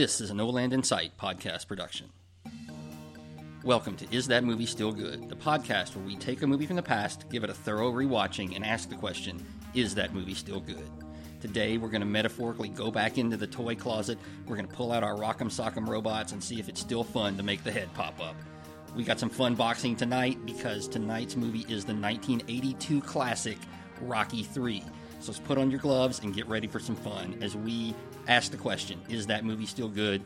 This is a No Land in Sight podcast production. Welcome to Is That Movie Still Good? The podcast where we take a movie from the past, give it a thorough rewatching, and ask the question Is that movie still good? Today, we're going to metaphorically go back into the toy closet. We're going to pull out our Rock'em Sock'em robots and see if it's still fun to make the head pop up. We got some fun boxing tonight because tonight's movie is the 1982 classic Rocky 3. So let's put on your gloves and get ready for some fun as we ask the question Is that movie still good?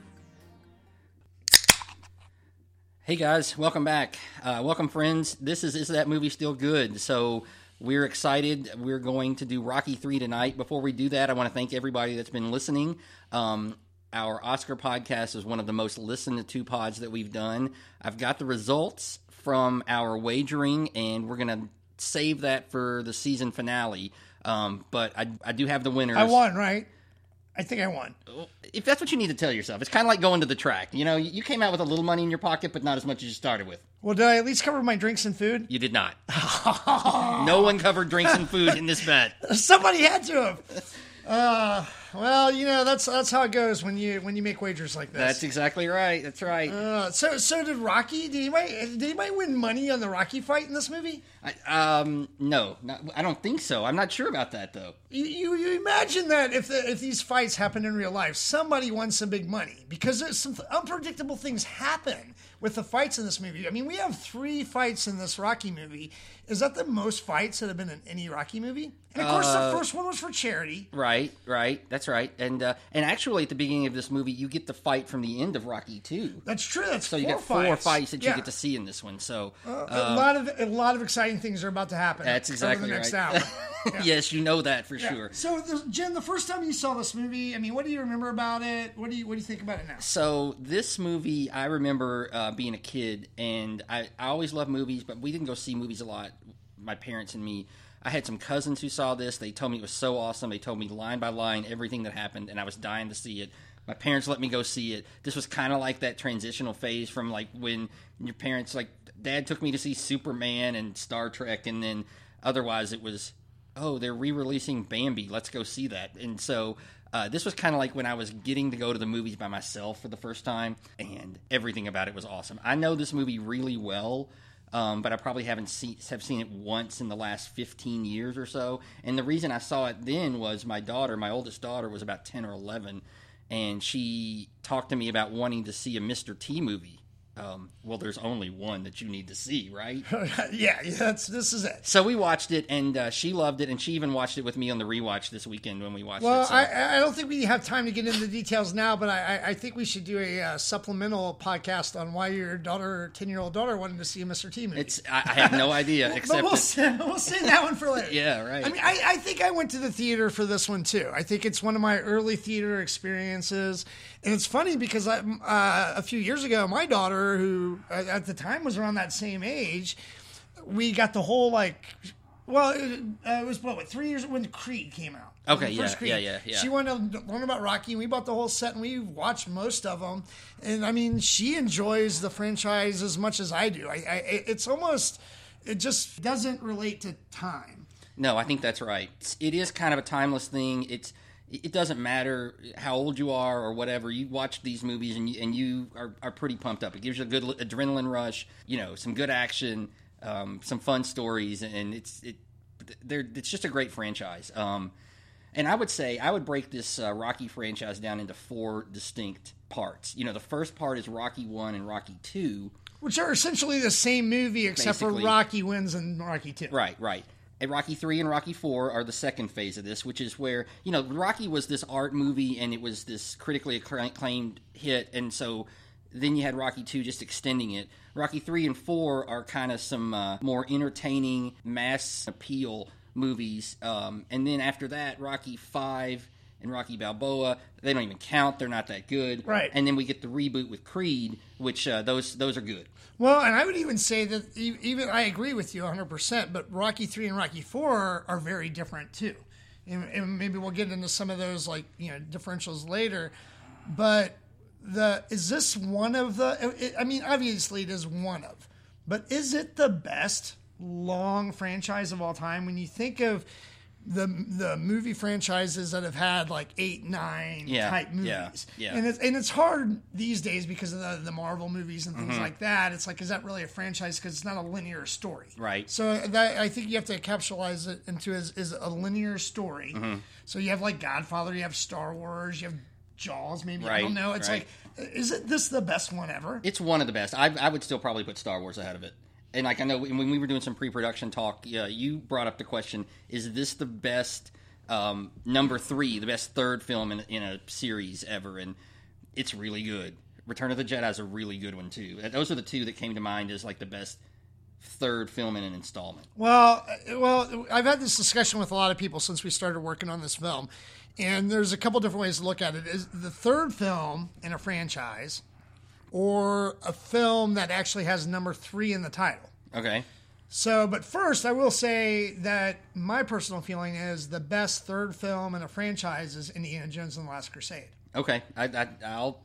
Hey guys, welcome back. Uh, welcome, friends. This is Is That Movie Still Good? So we're excited. We're going to do Rocky 3 tonight. Before we do that, I want to thank everybody that's been listening. Um, our Oscar podcast is one of the most listened to pods that we've done. I've got the results from our wagering, and we're going to save that for the season finale. Um, but I, I do have the winners. I won, right? I think I won. If that's what you need to tell yourself, it's kind of like going to the track. You know, you came out with a little money in your pocket, but not as much as you started with. Well, did I at least cover my drinks and food? You did not. no one covered drinks and food in this bet. Somebody had to have. Uh, well, you know that's that's how it goes when you when you make wagers like this. That's exactly right. That's right. Uh, so so did Rocky? Did anybody did anybody win money on the Rocky fight in this movie? I, um, no, not, I don't think so. I'm not sure about that though. You you, you imagine that if the, if these fights happen in real life, somebody won some big money because there's some unpredictable things happen with the fights in this movie. I mean, we have three fights in this Rocky movie. Is that the most fights that have been in any Rocky movie? And of course, Uh, the first one was for charity. Right, right. That's right. And uh, and actually, at the beginning of this movie, you get the fight from the end of Rocky too. That's true. That's So you got four fights. fights that you get to see in this one. So uh, a lot of a lot of exciting things are about to happen. that's over exactly the next right. hour. yes, you know that for Yeah. sure. So, the, Jim, the first time you saw this movie, I mean, what do you remember about it? What do you what do you think about it now? So this movie, I remember uh, being a kid, and I, I always loved movies, but we didn't go see movies a lot. My parents and me. I had some cousins who saw this. They told me it was so awesome. They told me line by line everything that happened, and I was dying to see it. My parents let me go see it. This was kind of like that transitional phase from like when your parents, like dad, took me to see Superman and Star Trek, and then otherwise it was oh, they're re-releasing Bambi. Let's go see that. And so uh, this was kind of like when I was getting to go to the movies by myself for the first time, and everything about it was awesome. I know this movie really well. Um, but I probably haven't seen have seen it once in the last 15 years or so. And the reason I saw it then was my daughter, my oldest daughter, was about 10 or 11, and she talked to me about wanting to see a Mr. T movie. Um, well, there's only one that you need to see, right? yeah, yeah, that's this is it. So we watched it, and uh, she loved it, and she even watched it with me on the rewatch this weekend when we watched Well, it. So. I, I don't think we have time to get into the details now, but I, I- think we should do a uh, supplemental podcast on why your daughter, ten year old daughter, wanted to see a Mr. T movie. it's I, I have no idea but except we'll that, we'll say that one for later. yeah, right. I mean, I, I think I went to the theater for this one too. I think it's one of my early theater experiences, and it's funny because I, uh, a few years ago, my daughter, who uh, at the time was around that same age, we got the whole like, well, it, uh, it was what, what three years when Creed came out. Okay, yeah, Creed. yeah, yeah, yeah. She wanted to learn about Rocky, and we bought the whole set, and we watched most of them. And I mean, she enjoys the franchise as much as I do. I, I it's almost, it just doesn't relate to time. No, I think that's right. It is kind of a timeless thing. It's it doesn't matter how old you are or whatever. You watch these movies and you, and you are, are pretty pumped up. It gives you a good adrenaline rush. You know, some good action, um, some fun stories, and it's it. They're, it's just a great franchise. Um, and I would say I would break this uh, Rocky franchise down into four distinct parts. You know, the first part is Rocky One and Rocky Two. which are essentially the same movie except Basically. for Rocky wins and Rocky Two. Right, right. Rocky three and Rocky four are the second phase of this, which is where you know Rocky was this art movie and it was this critically acclaimed hit, and so then you had Rocky two just extending it. Rocky three and four are kind of some uh, more entertaining mass appeal movies, um, and then after that, Rocky five and Rocky Balboa they don't even count; they're not that good. Right. And then we get the reboot with Creed, which uh, those those are good. Well, and I would even say that even I agree with you 100, percent but Rocky Three and Rocky Four are, are very different too, and, and maybe we'll get into some of those like you know differentials later. But the is this one of the? It, I mean, obviously it is one of, but is it the best long franchise of all time? When you think of the the movie franchises that have had like eight nine Yeah, type movies. yeah, yeah. And it's and it's hard these days because of the, the Marvel movies and things Mm-hmm. like that. It's like is that really a franchise because it's not a linear story. Right. So that I think you have to capitalize it into is, is a linear story. Mm-hmm. So you have like Godfather, you have Star Wars, you have Jaws. Maybe I don't know. It's right. like, is it this the best one ever? It's one of the best. I, I would still probably put Star Wars ahead of it. And like I know when we were doing some pre-production talk, yeah, you brought up the question: Is this the best um, number three, the best third film in, in a series ever? And it's really good. Return of the Jedi is a really good one too. Those are the two that came to mind as like the best third film in an installment. Well, uh, well, I've had this discussion with a lot of people since we started working on this film, and there's a couple different ways to look at it. Is the third film in a franchise, or a film that actually has number three in the title? Okay. So, but first, I will say that my personal feeling is the best third film in a franchise is Indiana Jones and the Last Crusade. Okay. I, I, I'll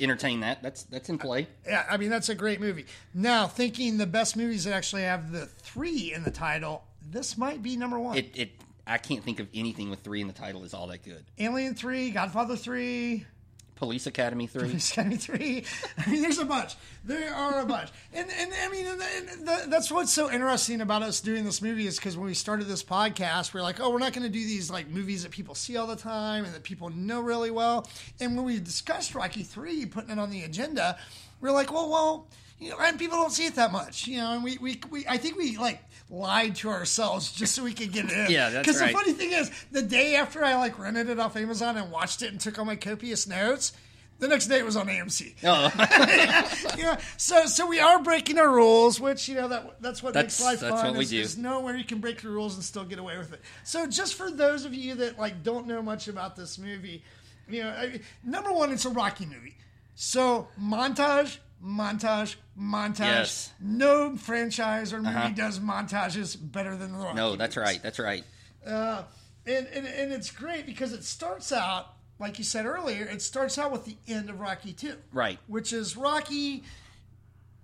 entertain that. That's that's in play. Yeah, I mean that's a great movie. Now, thinking the best movies that actually have the three in the title, this might be number one. It, it I can't think of anything with three in the title is all that good. Alien three, Godfather three, Police Academy three. Scotty three. I mean, there's a bunch. There are a bunch, and and I mean, and, and the, that's what's so interesting about us doing this movie is because when we started this podcast, we are like, oh, we're not going to do these like movies that people see all the time and that people know really well. And when we discussed Rocky three, putting it on the agenda, we are like, well, well. You know, and people don't see it that much, you know. And we, we, we I think we like lied to ourselves just so we could get it in. Yeah, that's Because right. the funny thing is, the day after I like rented it off Amazon and watched it and took all my copious notes, the next day it was on AMC. Oh, yeah, so so we are breaking our rules, which you know that that's what That's- makes life that's fun. what we is, do. is know where you can break your rules and still get away with it. So just for those of you that like don't know much about this movie, you know, I, number one, it's a Rocky movie. So montage, montage, montage. Yes. No franchise or movie Uh-huh. does montages better than the Rocky. no, that's movies. right. That's right. Uh, and, and and it's great because it starts out like you said earlier. It starts out with the end of Rocky Two, Right. Which is Rocky,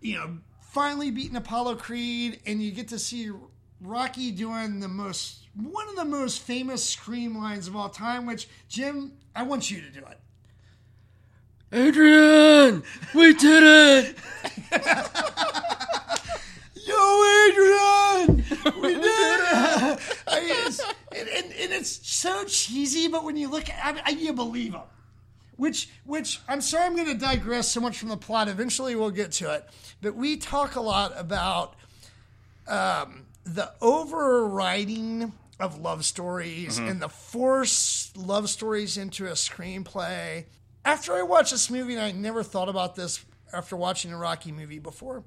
you know, finally beating Apollo Creed, and you get to see Rocky doing the most one of the most famous scream lines of all time. Which Jim, I want you to do it. Adrian, we did it. Yo, Adrian, we did it. I mean, it's, and, and, and it's so cheesy, but when you look at it, I, you believe him. Which, which I'm sorry, I'm going to digress so much from the plot. Eventually, we'll get to it. But we talk a lot about um, the overriding of love stories and the force love stories into a screenplay. After I watched this movie, and I never thought about this after watching a Rocky movie before,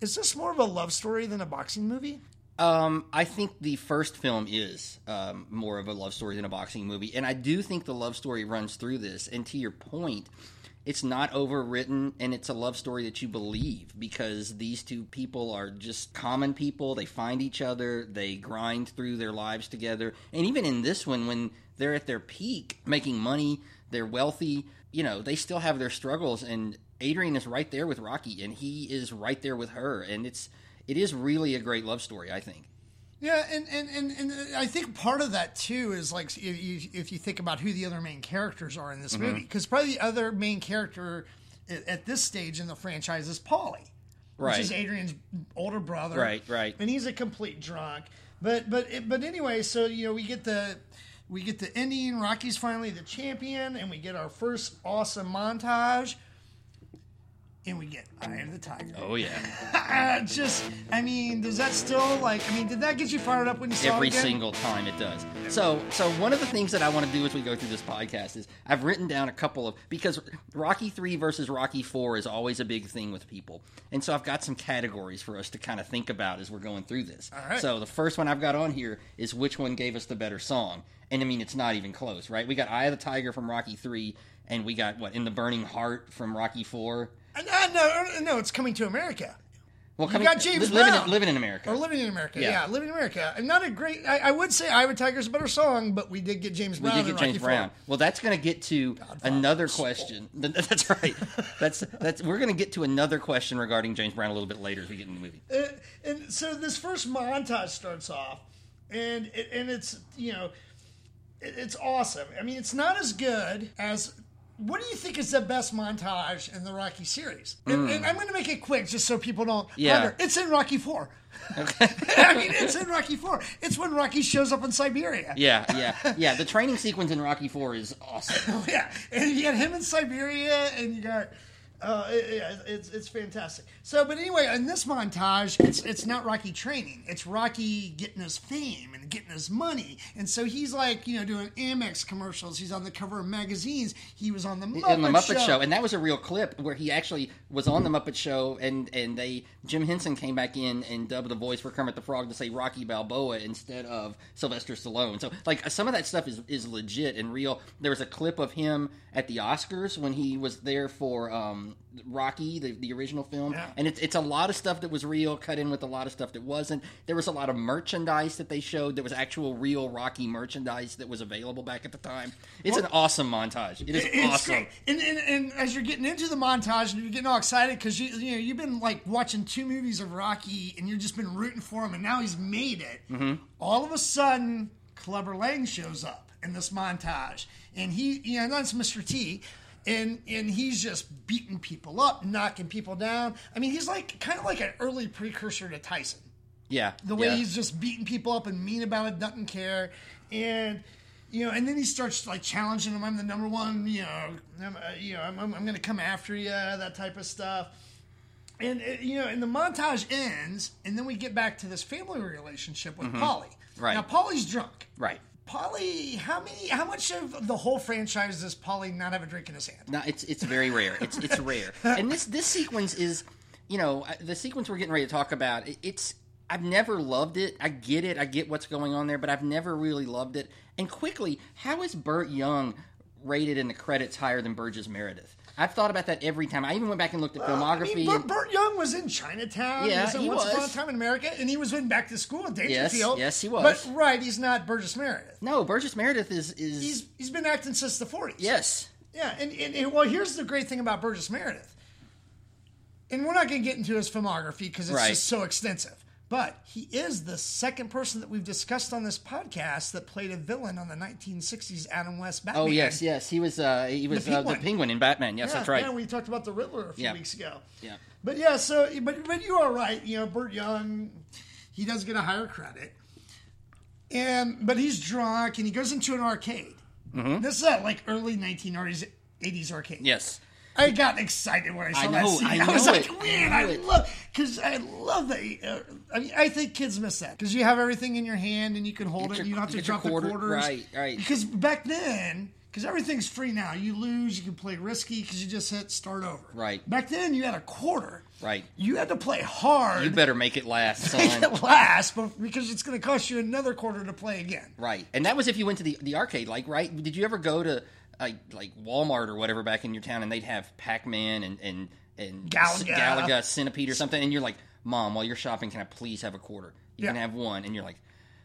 is this more of a love story than a boxing movie? Um, I think the first film is um, more of a love story than a boxing movie, and I do think the love story runs through this. And to your point, it's not overwritten, and it's a love story that you believe because these two people are just common people. They find each other, they grind through their lives together, and even in this one, when they're at their peak, making money, they're wealthy. You know, they still have their struggles, and Adrian is right there with Rocky, and he is right there with her, and it's it is really a great love story, I think. Yeah, and, and, and, and I think part of that too is like if you, if you think about who the other main characters are in this Mm-hmm. movie, because probably the other main character at, this stage in the franchise is Paulie, Right. which is Adrian's older brother, Right, right. and he's a complete drunk. But but but anyway, so you know we get the we get the ending. Rocky's finally the champion, and we get our first awesome montage. And we get Eye of the Tiger. Oh yeah, just, I mean, does that still like? I mean, did that get you fired up when you saw every it again? single time it does. So, so one of the things that I want to do as we go through this podcast is I've written down a couple of because Rocky three versus Rocky four is always a big thing with people, and so I've got some categories for us to kind of think about as we're going through this. All right. So the first one I've got on here is which one gave us the better song, and I mean it's not even close, right? We got Eye of the Tiger from Rocky three, and we got what in the Burning Heart from Rocky four. Uh, no, no, no, it's coming to America. Well, You got James living Brown. in, living in America. Or Living in America. Yeah. Yeah, Living in America. And not a great, I, I would say Eye of the Tiger's a better song, but we did get James Brown. We did get James Rocky Brown. IV. Well, that's going to get to another question. That's right. That's that's we're going to get to another question regarding James Brown a little bit later as we get in the movie. Uh, and so this first montage starts off, and it, and it's you know it's awesome. I mean, it's not as good as. What do you think is the best montage in the Rocky series? And, hmm. and I'm going to make it quick, just so people don't. Yeah. wonder. It's in Rocky Four. Okay. I mean, it's in Rocky Four. It's when Rocky shows up in Siberia. yeah, yeah, yeah. The training sequence in Rocky Four is awesome. yeah, and you got him in Siberia, and you got. Uh, it- it's it's fantastic. So, but anyway, in this montage, it's it's not Rocky training; it's Rocky getting his fame and getting his money. And so he's like, you know, doing Amex commercials. He's on the cover of magazines. He was on the Muppet, the Muppet Show. Show. and that was a real clip where he actually was on the Muppet Show, and and they Jim Henson came back in and dubbed the voice for Kermit the Frog to say Rocky Balboa instead of Sylvester Stallone. So like some of that stuff is is legit and real. There was a clip of him at the Oscars when he was there for um, Rocky, the, the original film, Yeah. and it's it's a lot of stuff that was real, cut in with a lot of stuff that wasn't. There was a lot of merchandise that they showed that was actual real Rocky merchandise that was available back at the time. It's an awesome montage. It is It's awesome. And, and, and as you're getting into the montage and you're getting all excited because you you know you've been like watching two movies of Rocky and you've just been rooting for him and now he's made it. Mm-hmm. All of a sudden, Clubber Lang shows up in this montage and he you know that's Mr. T. And, and he's just beating people up, knocking people down. I mean, he's like kind of like an early precursor to Tyson Yeah, the way yeah. he's just beating people up and mean about it, doesn't care, and you know, and then he starts like challenging him. I'm the number one, you know, I'm, uh, you know, I'm, I'm, I'm going to come after you, that type of stuff. And uh, you know, and the montage ends, and then we get back to this family relationship with Paulie. Mm-hmm. Right. now, Paulie's drunk. right. Paulie, how many? How much of the whole franchise does Paulie not have a drink in his hand? No, it's it's very rare. It's it's rare. And this this sequence is, you know, uh, the sequence we're getting ready to talk about. It's I've never loved it. I get it. I get what's going on there, but I've never really loved it. And quickly, how is Burt Young rated in the credits higher than Burgess Meredith? I've thought about that every time. I even went back and looked at I filmography. mean, Burt, Young was in Chinatown. Yeah, he was he Once Upon a. Time in America, and he was in Back to School at Yes, Dangerfield. yes, he was. But right, he's not Burgess Meredith. no, Burgess Meredith is is He's he's been acting since the forties. yes. Yeah, and, and, and well, here's the great thing about Burgess Meredith, and we're not going to get into his filmography because it's Right. just so extensive. But he is the second person that we've discussed on this podcast that played a villain on the 1960s Adam West Batman. Oh yes, yes. He was uh he was uh, the Penguin. penguin in Batman. Yes, Yeah, that's right. Yeah, we talked about the Riddler a few Yeah. weeks ago. Yeah. But yeah, so but but you are right. You know, Burt Young, he does get a higher credit, and but he's drunk and he goes into an arcade. This is at like early 1980s arcade. Yes. I got excited when I saw I that scene. I was know like, it, man, I I, know it." love because I love that. Uh, I mean, I think kids miss that because you have everything in your hand and you can hold Get it. your- you don't have to your drop the quarters. right, right. Because back then, because everything's free now, you lose, you can play risky because you just hit start over. Right. Back then, you had a quarter. Right. You had to play hard. You better make it last, make it last, but because it's going to cost you another quarter to play again. Right, and that was if you went to the, the arcade. Like, right? Did you ever go to like like Walmart or whatever back in your town, and they'd have Pac Man and and and Galaga. Galaga, Centipede or something, and you're like, Mom, while you're shopping, can I please have a quarter? You can have one, and you're like.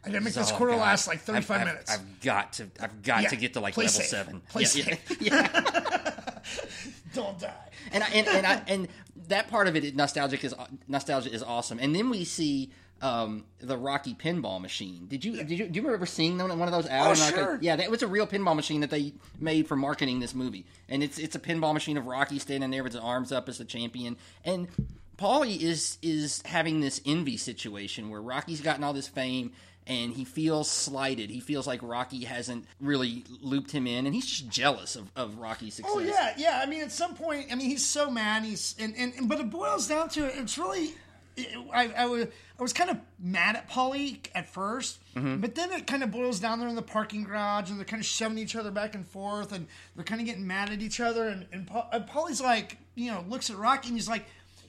I got to make this "Oh, quarter God, last like I've- 35 I've- minutes. I've got to, I've got Yeah, to get to like play level safe. seven. Play yeah, safe. yeah, yeah. Don't die. and I, and and, I, and that part of it, nostalgic is nostalgia is awesome. And then we see um, the Rocky pinball machine. Did you did you do you remember seeing one one of those out? Oh, sure. Yeah, that was a real pinball machine that they made for marketing this movie. And it's it's a pinball machine of Rocky standing there with his arms up as the champion. And Paulie is is having this envy situation where Rocky's gotten all this fame. And he feels slighted. He feels like Rocky hasn't really looped him in, and he's just jealous of, of Rocky's success. Oh yeah, yeah. I mean, at some point, I mean, he's so mad. He's and, and, and but it boils down to it. It's really, I, I was I was kind of mad at Paulie at 1st Mm-hmm. but then it kind of boils down there in the parking garage, and they're kind of shoving each other back and forth, and they're kind of getting mad at each other. And and, and Paulie's like, you know, looks at Rocky and he's like.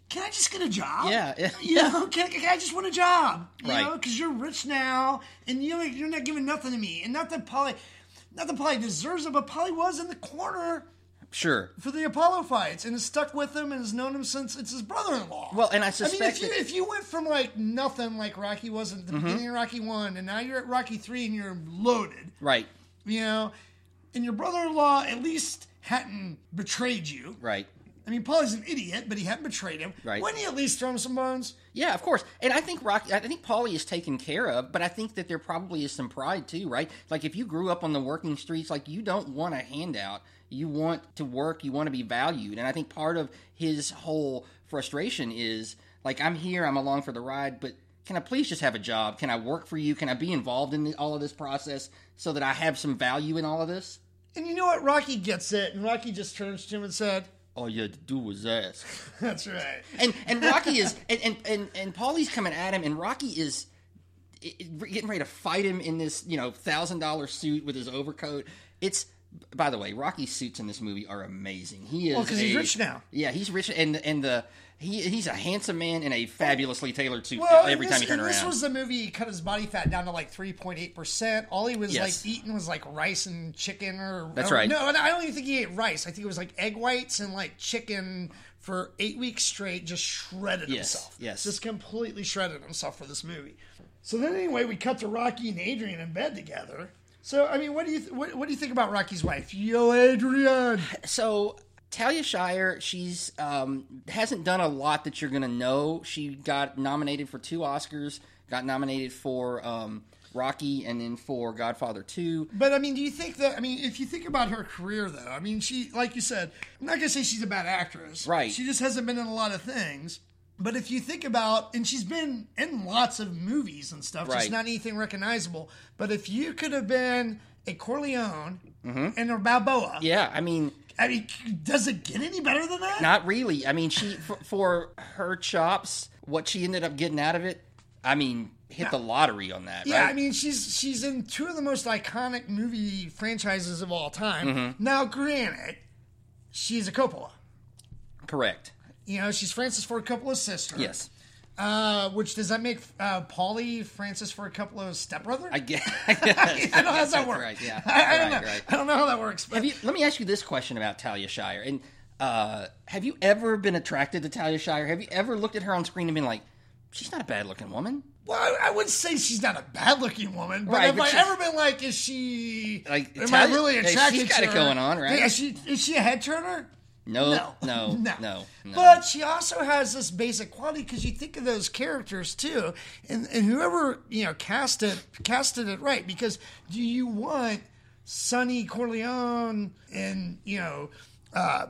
Can I just get a job? Yeah, yeah. You know, can, can I just want a job? You Right. know, because you're rich now, and you you're not giving nothing to me. And not that Paulie, not that Paulie deserves it, but Paulie was in the corner Sure. for the Apollo fights and has stuck with him and has known him since it's his brother-in-law. Well, and I suspect. I mean, if you that- if you went from like nothing like Rocky was at the Mm-hmm. beginning of Rocky One, and now you're at Rocky Three and you're loaded, Right. you know, and your brother-in-law at least hadn't betrayed you, Right. I mean, Paulie's an idiot, but he hadn't betrayed him. Right. Wouldn't he at least throw him some bones? Yeah, of course. And I think Rocky, I think Paulie is taken care of, but I think that there probably is some pride too, right? Like if you grew up on the working streets, like you don't want a handout. You want to work, you want to be valued. And I think part of his whole frustration is like, I'm here, I'm along for the ride, but can I please just have a job? Can I work for you? Can I be involved in the, all of this process so that I have some value in all of this? And you know what? Rocky gets it, and Rocky just turns to him and said, All you had to do was ask. "That's right." and and Rocky is and and and, and Paulie's coming at him, and Rocky is getting ready to fight him in this you know thousand dollar suit with his overcoat. It's by the way, Rocky's suits in this movie are amazing. He is well because he's rich now. Yeah, he's rich, and and the he he's a handsome man in a fabulously tailored suit Well, every and time he you turn and around. This was the movie. He cut his body fat down to like three point eight percent. All he was Yes. like eating was like rice and chicken, or That's right. No, I don't even think he ate rice. I think it was like egg whites and like chicken for eight weeks straight. Just shredded Yes, himself. yes. just completely shredded himself for this movie. So then, anyway, we cut to Rocky and Adrian in bed together. So, I mean, what do you th- what, what do you think about Rocky's wife? Yo, Adrian. so Talia Shire, she's um, hasn't done a lot that you're gonna know. She got nominated for two Oscars, got nominated for um, Rocky, and then for Godfather Two. But I mean, do you think that? I mean, if you think about her career, though, I mean, she, like you said, I'm not gonna say she's a bad actress, Right. She just hasn't been in a lot of things. But if you think about, and she's been in lots of movies and stuff, Right. just not anything recognizable. But if you could have been a Corleone Mm-hmm. and a Balboa, Yeah, I mean, I mean, does it get any better than that? not really. I mean, she for, for her chops, what she ended up getting out of it, I mean, hit the lottery on that. Yeah, right? I mean she's she's in two of the most iconic movie franchises of all time. Mm-hmm. Now, granted, she's a Coppola. correct. You know, she's Francis Ford Coppola's sister. Yes, Uh, which does that make uh, Paulie Francis Ford Coppola's stepbrother? I guess. I don't know how that works. right, yeah. I, I don't know. right. I don't know how that works. But Have you? Let me ask you this question about Talia Shire. And uh, have you ever been attracted to Talia Shire? Have you ever looked at her on screen and been like, she's not a bad looking woman? well, I, I wouldn't say she's not a bad-looking woman, but Right, have but I ever been like, is she? Like, am Talia- I really hey, she's attracted got to it her? going on, right? Yeah, Is she is she a head turner? No, No, no, no, no. But she also has this basic quality because you think of those characters too, and and whoever you know cast it casted it right. Because do you want Sonny Corleone and you know uh,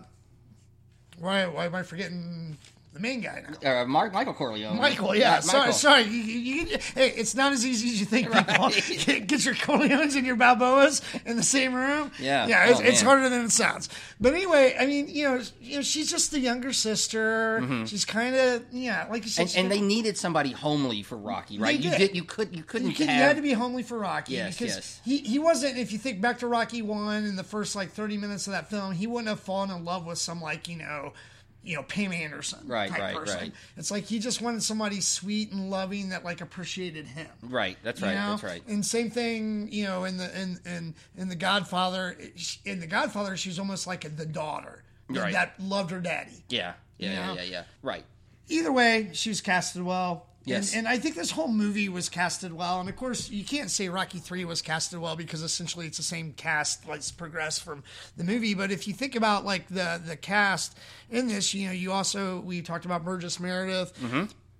why why am I forgetting the main guy now? Uh, Mark, Michael Corleone. Michael, yeah, Ma- sorry, Michael. sorry. You, you, you, hey, it's not as easy as you think. People get, get your Corleones and your Balboas in the same room. Yeah. yeah, it's, Oh, it's harder than it sounds. But anyway, I mean, you know, you know, she's just the younger sister. She's kind of, yeah, like you said, Mm-hmm. And, and they needed somebody homely for Rocky, right? They you did. did. You could. You couldn't you, could, you had to be homely for Rocky Yes, because yes. he he wasn't. If you think back to Rocky one in the first like thirty minutes of that film, he wouldn't have fallen in love with some like you know. You know, Pam Anderson, Right, type right, person. right. It's like he just wanted somebody sweet and loving that like appreciated him. right. That's You right. know? That's right. And same thing, you know, in the in in in the Godfather, in the Godfather, she was almost like the daughter that- Right. that loved her daddy. Yeah. Yeah. You Yeah. know? Yeah. Yeah. Right. Either way, she was casted well. Yes. And, and I think this whole movie was casted well. And of course, you can't say Rocky 3 was casted well because essentially it's the same cast, let's progress from the movie. But if you think about like the, the cast in this, you know, you also, we talked about Burgess Meredith.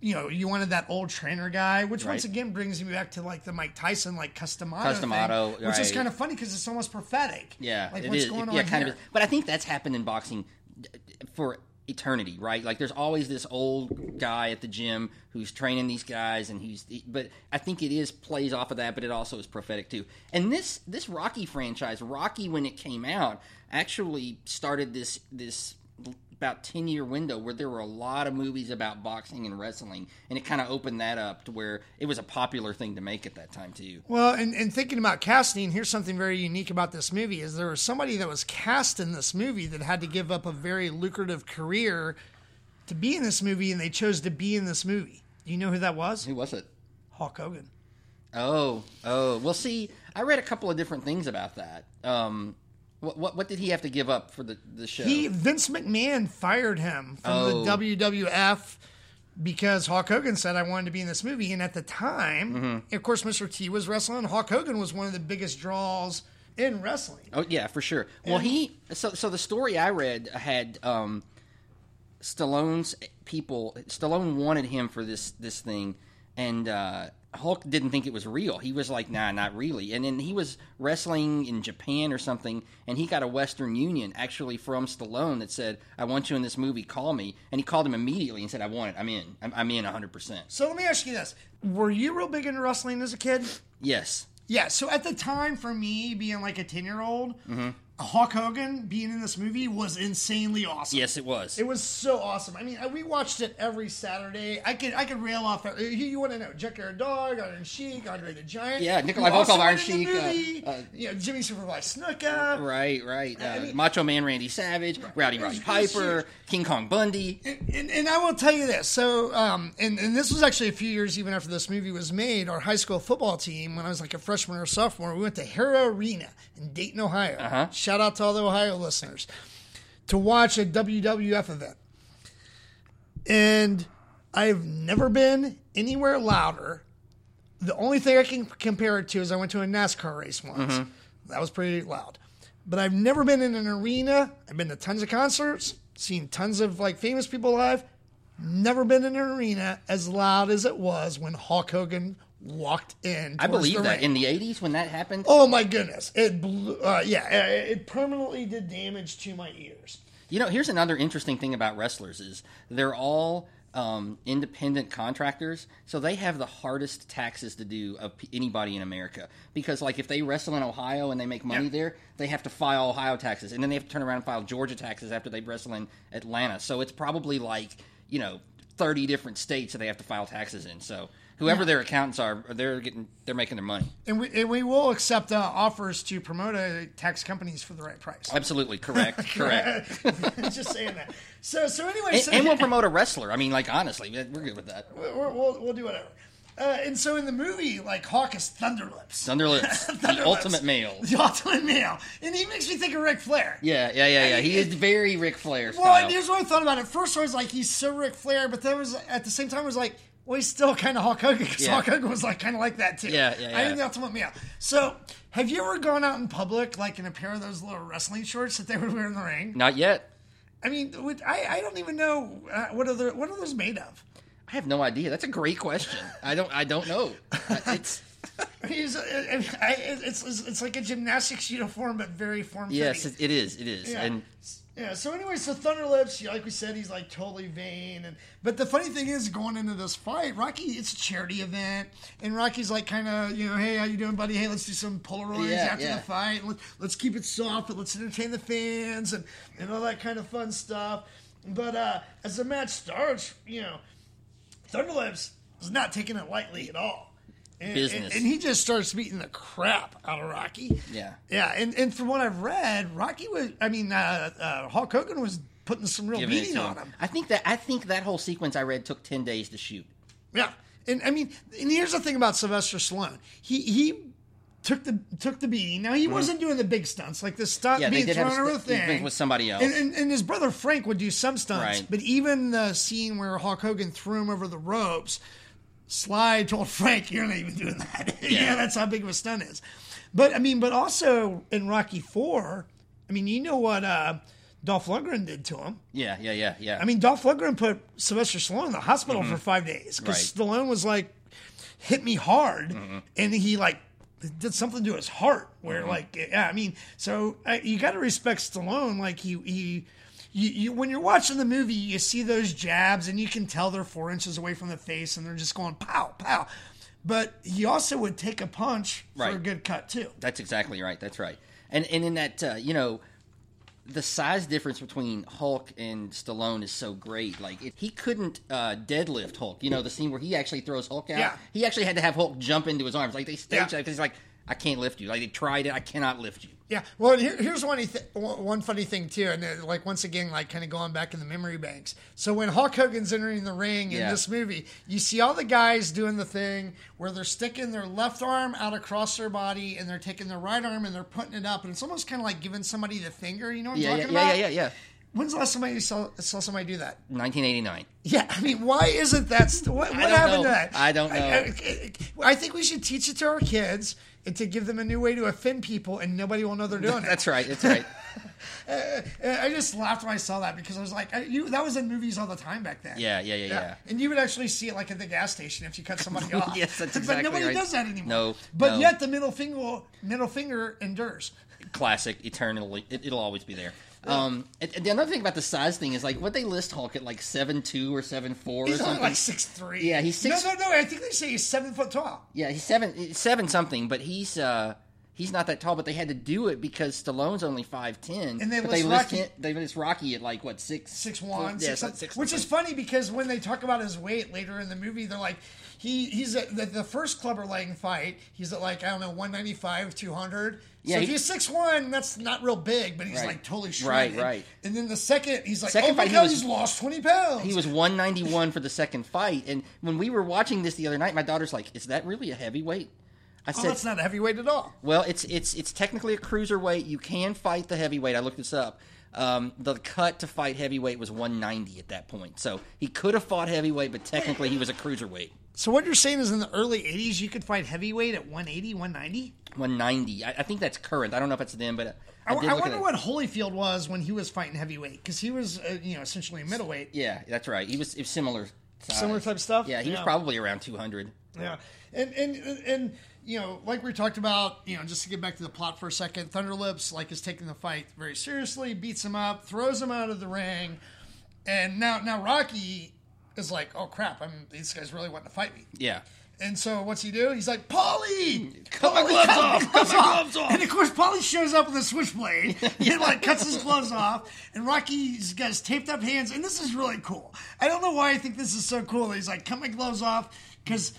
You know, you wanted that old trainer guy, which once Mm-hmm. Again brings me back to like the Mike Tyson, like Cus D'Amato, Customato, thing, which is kind of funny because it's almost prophetic. Yeah, like what's is. going yeah, on kind here. of. But I think that's happened in boxing for eternity, right? Like there's always this old guy at the gym who's training these guys, and he's. But I think it is plays off of that, but it also is prophetic too. And this this Rocky franchise, Rocky when it came out, actually started this this about 10 year window where there were a lot of movies about boxing and wrestling and it kind of opened that up to where it was a popular thing to make at that time too Well, and, and thinking about casting, here's something very unique about this movie: is there was somebody that was cast in this movie that had to give up a very lucrative career to be in this movie, and they chose to be in this movie. Do you know who that was? who was it Hulk Hogan. Oh, oh. Well, see, I read a couple of different things about that. Um, what what, what did he have to give up for the, the show? He Vince McMahon fired him from Oh. the WWF because Hulk Hogan said I wanted to be in this movie, and at the time, Mm-hmm. of course, Mr. T was wrestling. Hulk Hogan was one of the biggest draws in wrestling. oh yeah, for sure. Well, he so so the story I read had um, Stallone's people, Stallone wanted him for this this thing, and uh, Hulk didn't think it was real. He was like, "Nah, not really." And then he was wrestling in Japan or something, and he got a Western Union actually from Stallone that said, "I want you in this movie. Call me." And he called him immediately and said, "I want it. I'm in. I'm, I'm in 100." percent So let me ask you this: Were you real big into wrestling as a kid? Yes. Yeah. So at the time, for me, being like a ten year old, Mm-hmm. Hulk Hogan being in this movie was insanely awesome. Yes, it was. It was so awesome. I mean, we watched it every Saturday. I could I could rail off. You want to know? Junkyard Dog, Iron Sheik, Andre the Giant. Yeah, Nikolai Volkov, Iron Sheik, uh, uh, you know, Jimmy Superfly Snuka. Right, right. Uh, I mean- Macho Man Randy Savage, Rowdy Roddy Piper. King Kong Bundy. And, and, and I will tell you this. So, um, and, and this was actually a few years even after this movie was made. Our high school football team, when I was like a freshman or sophomore, we went to Hara Arena in Dayton, Ohio. Uh-huh. Shout out to all the Ohio listeners to watch a WWF event. And I've never been anywhere louder. The only thing I can compare it to is I went to a NASCAR race once. Mm-hmm. That was pretty loud. But I've never been in an arena. I've been to tons of concerts, seen tons of like famous people live. Never been in an arena as loud as it was when Hulk Hogan walked in. I believe that ring. in the '80s when that happened. Oh my goodness! It blew, uh, yeah, it it permanently did damage to my ears. You know, here's another interesting thing about wrestlers is they're all um, independent contractors, so they have the hardest taxes to do of p- anybody in America. Because, like, if they wrestle in Ohio and they make money Yeah. there, they have to file Ohio taxes, and then they have to turn around and file Georgia taxes after they wrestle in Atlanta. So it's probably like you know 30 different states that they have to file taxes in. So whoever their accountants are, they're getting they're making their money. And we, and we will accept uh, offers to promote uh, tax companies for the right price. Absolutely correct, correct. Just saying that. So so anyway, And, so, and we'll promote a wrestler. I mean, like honestly, we're good with that. we'll, we'll do whatever. Uh, and so in the movie, like Hulk is Thunderlips, Thunderlips, the Thunderlips. ultimate male. the ultimate male, and he makes me think of Ric Flair. Yeah, yeah, yeah, yeah. He is very Ric Flair Well, style. and here's what I thought about it. First, I was like, he's so Ric Flair, but then it was at the same time, I was like, well, he's still kind of Hulk Hogan because Yeah. Hulk Hogan was like kind of like that too. Yeah, yeah, yeah. I think the ultimate male. So, have you ever gone out in public like in a pair of those little wrestling shorts that they would wear in the ring? Not yet. I mean, I I don't even know uh, what are the, what are those made of. I have no idea. That's a great question. I don't. I don't know. Uh, It's He's, uh, I, it's, it's it's like a gymnastics uniform, but very form yes, it it is. It is. Yeah. And Yeah. So anyway, so Thunderlips, like we said, he's like totally vain, and but the funny thing is, going into this fight, Rocky, it's a charity event, and Rocky's like kind of, you know, hey, how you doing, buddy? Hey, let's do some Polaroids Yeah, after yeah. the fight. Let, let's keep it soft, but let's entertain the fans and and all that kind of fun stuff. But uh, as the match starts, you know, Thunderlips is not taking it lightly at all. And, Business. and, and he just starts beating the crap out of Rocky. Yeah. Yeah, and, and from what I've read, Rocky was, I mean, uh, uh, Hulk Hogan was putting some real giving beating on him. I think that I think that whole sequence I read took ten days to shoot. Yeah, and I mean, and here's the thing about Sylvester Stallone. He he took the took the beating. Now he wasn't doing the big stunts like the stunt Mm-hmm. Yeah, being thrown over the thing with somebody else. And, and, and his brother Frank would do some stunts, Right. but even the scene where Hulk Hogan threw him over the ropes, Sly told Frank, "You're not even doing that." yeah. Yeah. that's how big of a stunt is. But I mean, but also in Rocky Four, I mean, you know what uh, Dolph Lundgren did to him. Yeah, yeah, yeah, yeah. I mean, Dolph Lundgren put Sylvester Stallone in the hospital for five days because Mm-hmm. Right. Stallone was like, hit me hard, Mm-hmm. and he like did something to his heart where Mm-hmm. like yeah, I mean, so uh, you got to respect Stallone. Like he he. You, you, when you're watching the movie, you see those jabs, and you can tell they're four inches away from the face, and they're just going pow, pow. But he also would take a punch for a good cut too. That's exactly right. That's right. And and in that, uh, you know, the size difference between Hulk and Stallone is so great. Like it, he couldn't uh, deadlift Hulk. You know, the scene where he actually throws Hulk out. Yeah. He actually had to have Hulk jump into his arms. Like they staged Yeah. that because he's like, I can't lift you. Like they tried it, I cannot lift you. Yeah. Well, here, here's one th- one funny thing too, and uh, like once again, like kind of going back in the memory banks. So when Hulk Hogan's entering the ring in Yeah. this movie, you see all the guys doing the thing where they're sticking their left arm out across their body, and they're taking their right arm and they're putting it up, and it's almost kind of like giving somebody the finger. You know what I'm yeah, talking yeah, about? yeah, yeah, yeah. yeah. When's the last time you saw, saw somebody do that? 1989. Yeah, I mean, why isn't that? St- what what happened know. to that? I don't know. I, I- I think we should teach it to our kids. And to give them a new way to offend people, and nobody will know they're doing it. That's right. That's right. I just laughed when I saw that because I was like, I, you, that was in movies all the time back then. Yeah, yeah, yeah, yeah. And you would actually see it like at the gas station if you cut somebody off. Yes, that's But nobody right. does that anymore. No, But no. yet the middle finger, middle finger endures. Classic, eternally. It, it'll always be there. Um, and, and the another thing about the size thing is like what they list Hulk at like seven two or seven four He's only something. like six three. Yeah, he's six- No, no, no. I think they say he's seven foot tall. Yeah, he's seven seven something, but he's uh he's not that tall. But they had to do it because Stallone's only five ten, And they list they list Rocky- him, they list Rocky at like what six six one, yeah, six, six which is funny because when they talk about his weight later in the movie, they're like, he he's at the, the first clubber lang fight. He's at like I don't know one ninety five, two hundred. Yeah, so if he's six one, that's not real big, but he's Right. like totally Right, shredded. right. And then the second, he's like, Second oh my fight, he god, was- he's lost twenty pounds. He was 191 for the second fight, and when we were watching this the other night, my daughter's like, "Is that really a heavyweight?" I Oh, said, that's not a heavyweight at all. Well, it's it's it's technically a cruiserweight. You can fight the heavyweight. I looked this up. Um, the cut to fight heavyweight was 190 at that point, so he could have fought heavyweight, but technically he was a cruiserweight. So what you're saying is in the early 80s you could fight heavyweight at 180, 190? 190. I, I think that's current. I don't know if it's them, but I, I, did I wonder what Holyfield was when he was fighting heavyweight because he was, uh, you know, essentially a middleweight. Yeah, that's right. He was, was similar. Size. Similar type stuff? Yeah, he was probably around 200. Yeah, and and and you know, like we talked about, you know, just to get back to the plot for a second, Thunderlips like is taking the fight very seriously, beats him up, throws him out of the ring, and now now Rocky is like, oh crap, I'm these guys really want to fight me. Yeah. And so what's he do? He's like, Paulie, Cut my gloves off! Cut my gloves off! And of course, Paulie shows up with a switchblade and like cuts his gloves off. And Rocky's got his taped up hands. And this is really cool. I don't know why I think this is so cool. He's like, cut my gloves off because.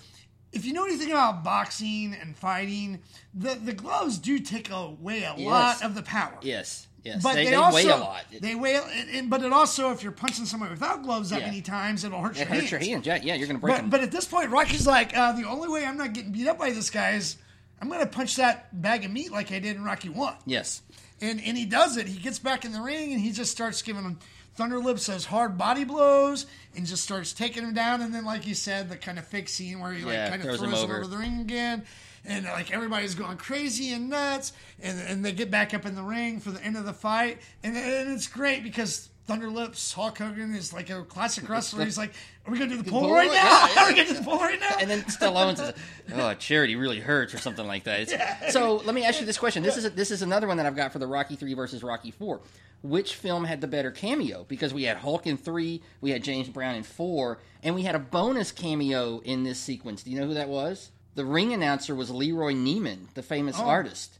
If you know anything about boxing and fighting, the, the gloves do take away a lot of the power. Yes. Yes. But they, they, they also weigh a lot. They weigh, and, and- but it also if you're punching somebody without gloves that Yeah. many times, it'll hurt it your hurts hands. your hands. Yeah, yeah, you're going to break But, them. but at this point, Rocky's like, uh, the only way I'm not getting beat up by this guy is I'm going to punch that bag of meat like I did in Rocky One. yes. And and he does it. He gets back in the ring and he just starts giving him Thunderlips those hard body blows and just starts taking him down. And then, like you said, the kind of fake scene where he like Yeah, kind of throws throws, him him over. over the ring again. And like everybody's going crazy and nuts, and and they get back up in the ring for the end of the fight, and, and it's great because Thunderlips Hulk Hogan is like a classic wrestler. He's like, "Are we gonna do the pull? right now? Yeah, yeah. Are we gonna do the pull right now?" And then Stallone says, "Oh, charity really hurts," or something like that. It's- So let me ask you this question: This is this is another one that I've got for the Rocky Three versus Rocky Four. Which film had the better cameo? Because we had Hulk in three, we had James Brown in four, and we had a bonus cameo in this sequence. Do you know who that was? The ring announcer was Leroy Neiman, the famous oh. artist,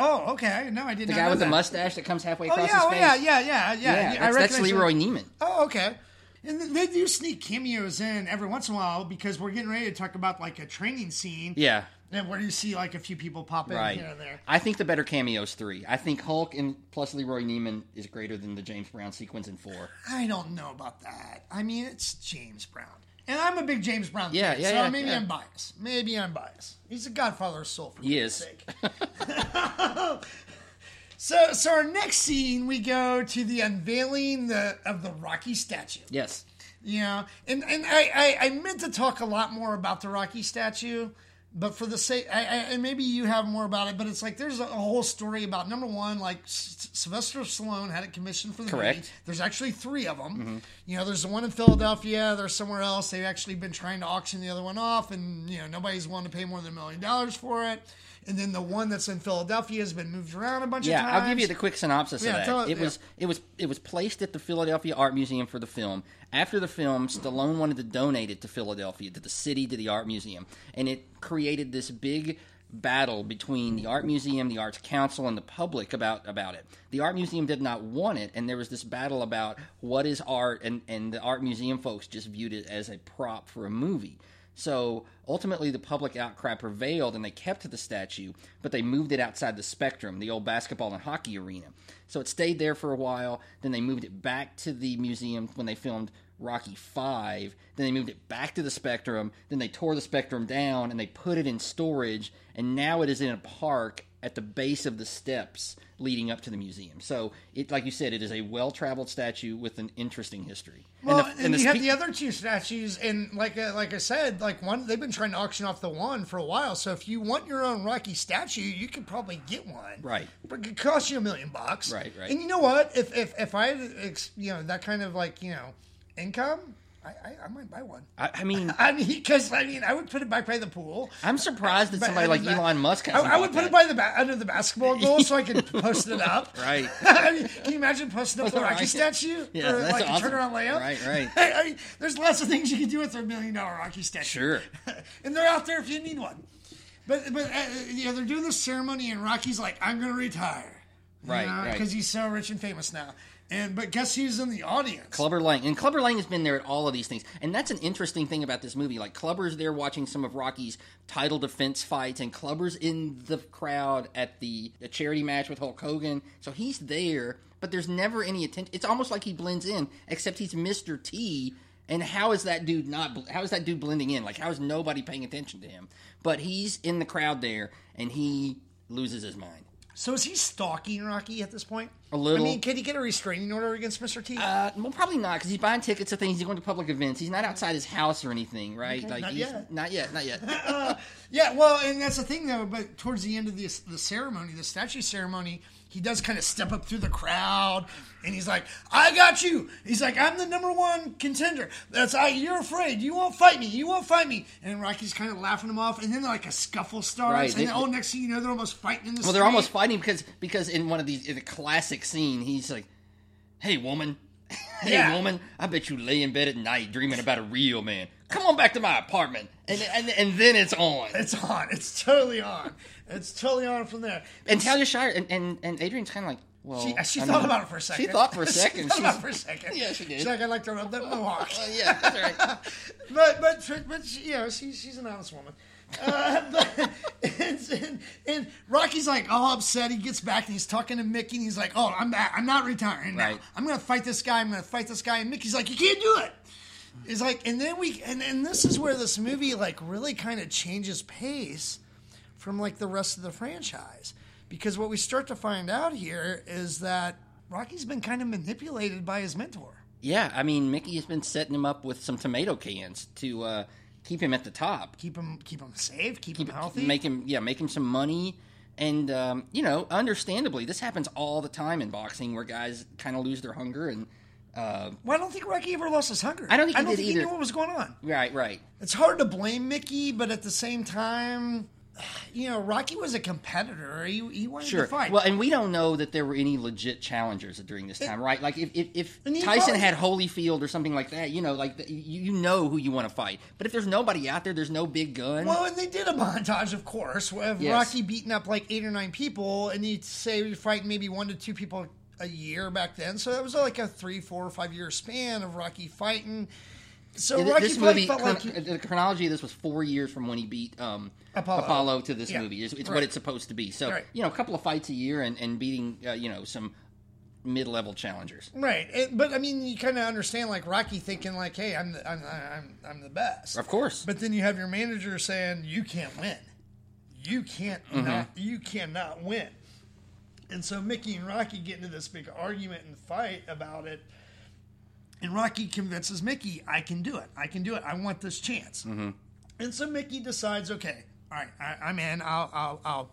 oh, okay. No, I didn't. the guy with the mustache that comes halfway Oh across yeah, his oh face. yeah, yeah, yeah, yeah. Yeah, I that's, that's recognize him. Leroy Neiman. Oh, okay. And they do sneak cameos in every once in a while because we're getting ready to talk about like a training scene. Yeah, And where you see like a few people pop in right. here and there. I think the better cameo is three. I think Hulk and plus Leroy Neiman is greater than the James Brown sequence in four. I don't know about that. I mean, it's James Brown. And I'm a big James Brown Yeah, fan, yeah, so yeah, maybe yeah. I'm biased. Maybe I'm biased. He's a godfather of soul for He is. sake. so so our next scene we go to the unveiling the, of the Rocky statue. Yes. Yeah, and and I, I I meant to talk a lot more about the Rocky statue, but for the sake, I, I and maybe you have more about it. But it's like there's a, a whole story about number one, like S- Sylvester Stallone had it commissioned for the Correct. movie. There's actually three of them. Mm-hmm. You know, there's the one in Philadelphia. There's somewhere else. They've actually been trying to auction the other one off, and you know nobody's willing to pay more than a million dollars for it. And then the one that's in Philadelphia has been moved around a bunch of times. Yeah. I'll give you the quick synopsis Yeah, of that. it- it yeah. was it was it was placed at the Philadelphia Art Museum for the film. After the film, Stallone wanted to donate it to Philadelphia, to the city, to the art museum, and it created this big battle between the art museum, the arts council, and the public about about it. The art museum did not want it, and there was this battle about what is art, and and the art museum folks just viewed it as a prop for a movie. So ultimately, the public outcry prevailed, and they kept the statue, but they moved it outside the Spectrum, the old basketball and hockey arena. So it stayed there for a while. Then they moved it back to the museum when they filmed Rocky Five. Then they moved it back to the Spectrum. Then they tore the Spectrum down and they put it in storage. And now it is in a park at the base of the steps leading up to the museum. So, it like you said, it is a well traveled statue with an interesting history. Well, the- and, the you have the other two statues, and like uh, like I said, like one they've been trying to auction off the one for a while. So if you want your own Rocky statue, you could probably get one. Right. But it could cost you a million bucks. Right, right. And you know what? If if if I had ex- you know that kind of like you know income, I I, I might buy one. I, I mean, I mean, because I mean, I would put it by by the pool. I'm surprised that But- somebody like but- Elon Musk I, hasn't I would put that. it by the ba- under the basketball goal so I could post it up. Right. I mean, can you imagine posting up the Rocky Right. statue Yeah, for that's like awesome. a turnaround layup? Right, right. I mean, there's lots of things you can do with a million dollar Rocky statue. Sure. and they're out there if you need one. But but uh, you know they're doing this ceremony and Rocky's like, I'm going to retire. Right, right. Because he's so rich and famous now. And but guess who's in the audience? Clubber Lang. And Clubber Lang has been there at all of these things. And that's an interesting thing about this movie. Like, Clubber's there watching some of Rocky's title defense fights, and Clubber's in the crowd at the, the charity match with Hulk Hogan. So he's there, but there's never any attention. It's almost like he blends in, except he's Mr. T. And how is that dude not? How is that dude blending in? Like, how is nobody paying attention to him? But he's in the crowd there, and he loses his mind. So is he stalking Rocky at this point? A little. I mean, can he get a restraining order against Mr. T? Uh, well, probably not because he's buying tickets to things. He's going to public events. He's not outside his house or anything, right? like not yet. Not yet. Not yet. Yeah, well, and that's the thing though. But towards the end of the the ceremony, the statue ceremony, he does kind of step up through the crowd, and he's like, "I got you." He's like, "I'm the number one contender." That's I. You're afraid. You won't fight me. You won't fight me. And Rocky's kind of laughing him off, and then like a scuffle starts, Right, and they, oh next thing you know they're almost fighting in the. well, they're almost fighting because because in one of these in a classic scene, he's like, "Hey, woman." Hey Yeah. woman, I bet you lay in bed at night dreaming about a real man. Come on back to my apartment, and and, and then it's on. It's on. It's totally on. It's totally on from there. And Talia Shire and, and, and Adrian's kind of like, well, She, she I thought mean, about it for a second. She thought for a second. she thought about for a second. Yeah, she did. She's like, I'd like to rub that mohawk. yeah, that's right. but but but she, you know she, she's an honest woman. Uh, but, and, and, Rocky's like all upset. He gets back and he's talking to Mickey. and He's like, "Oh, I'm back. I'm not retiring now. Right. I'm going to fight this guy. I'm going to fight this guy." And Mickey's like, "You can't do it." He's like, and then we and, and this is where this movie like really kind of changes pace from like the rest of the franchise because what we start to find out here is that Rocky's been kind of manipulated by his mentor. Yeah, I mean, Mickey has been setting him up with some tomato cans to uh, keep him at the top. Keep him keep him safe. Keep, him healthy. Make him, yeah, make him some money. And, um, you know, understandably, this happens all the time in boxing where guys kind of lose their hunger. And, uh, Well, I don't think Rocky ever lost his hunger. I don't think I he don't did think he knew what was going on. right, right. It's hard to blame Mickey, but at the same time, you know, Rocky was a competitor. He, he wanted Sure. to fight. Well, and we don't know that there were any legit challengers during this time, right? Like if if, if Tyson had Holyfield or something like that, you know, like the, you, you know who you want to fight. But if there's nobody out there, there's no big gun. Well, and they did a montage, of course, of Yes. Rocky beating up like eight or nine people, and you'd say you're fighting maybe one to two people a year back then. So that was like a three, four, or five year span of Rocky fighting. So Th- Rocky this movie, felt like he- the chronology of this was four years from when he beat um, Apollo. Apollo. to this Yeah. movie. It's, it's Right. what it's supposed to be. So Right. you know, a couple of fights a year and, and beating uh, you know some mid-level challengers. right. It- but I mean, you kind of understand like Rocky thinking like, "Hey, I'm the, I'm I'm I'm the best." Of course. But then you have your manager saying you can't win. You can't Mm-hmm. not, you cannot win. And so Mickey and Rocky get into this big argument and fight about it. And Rocky convinces Mickey, I can do it. I can do it. I want this chance. Mm-hmm. And so Mickey decides, okay, all right, I, I'm in. I'll, I'll, I'll,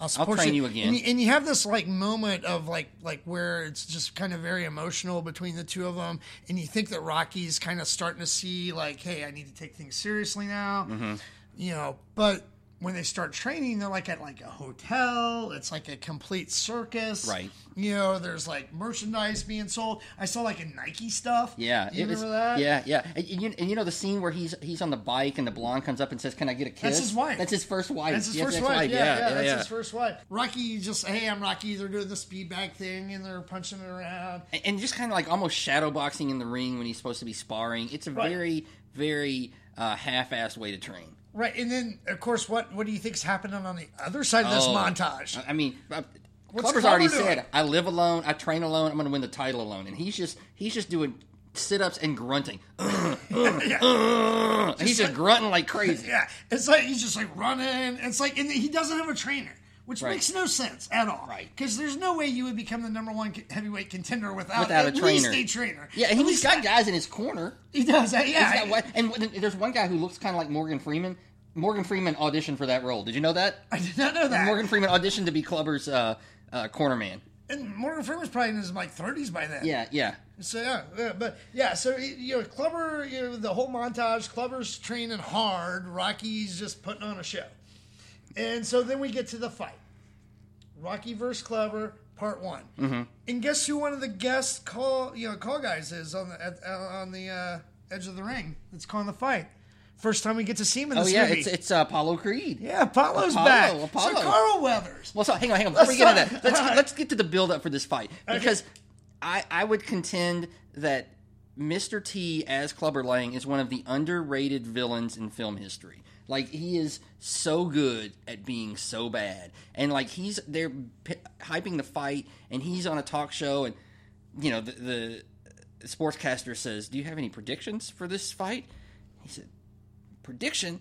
I'll support train you again. And you, and you have this like moment of like, like where it's just kind of very emotional between the two of them, and you think that Rocky's kind of starting to see like, hey, I need to take things seriously now, Mm-hmm. you know. But when they start training, they're like at like a hotel. It's like a complete circus, Right. You know, there's like merchandise being sold. I saw like a Nike stuff. Yeah, you it was- remember that? Yeah, yeah. And, you, and you know the scene where he's he's on the bike and the blonde comes up and says, "Can I get a kiss?" That's his wife. That's his first wife. That's his Yes, first that's wife. right. Yeah, yeah, that's yeah. his first wife. Rocky just, hey, I'm Rocky. They're doing the speed bag thing and they're punching it around. And- and just kind of like almost shadow boxing in the ring when he's supposed to be sparring. It's a Right. very, very uh, half-assed way to train. Right, and then of course, what what do you think's happening on the other side of this Oh, montage? I mean, uh, Clubber's Clubber already doing? said, "I live alone. I train alone. I'm going to win the title alone." And he's just he's just doing sit-ups and grunting. yeah. And he's just grunting like crazy. yeah, it's like he's just like running. It's like, and he doesn't have a trainer. Which Right. makes no sense at all. Right. Because there's no way you would become the number one heavyweight contender without, Without a at least trainer. a trainer. Yeah, and he's least got guys in his corner. He does. Yeah. He's got and there's one guy who looks kind of like Morgan Freeman. Morgan Freeman auditioned for that role. Did you know that? I did not know that. Morgan Freeman auditioned to be Clubber's uh, uh, corner man. and Morgan Freeman Freeman's probably in his like 30s by then. Yeah, yeah. So yeah, yeah, but yeah, so you know, Clubber, you know, the whole montage, Clubber's training hard, Rocky's just putting on a show, and so then we get to the fight, Rocky versus Clubber, part one, mm-hmm. and guess who one of the guest call you know call guys is on the at, uh, on the uh, edge of the ring that's calling the fight. First time we get to see him in Oh this yeah, movie. it's it's uh, Apollo Creed. yeah, Apollo's Apollo, back. Apollo. So Carl Weathers. Well, so hang on, hang on. Before we get into that, let's right. let's get to the build up for this fight because I I would contend that Mr. T as Clubber Lang is one of the underrated villains in film history. Like he is so good at being so bad, and like he's they're p- hyping the fight, and he's on a talk show, and you know the, the sportscaster says, "Do you have any predictions for this fight?" He said, "Prediction."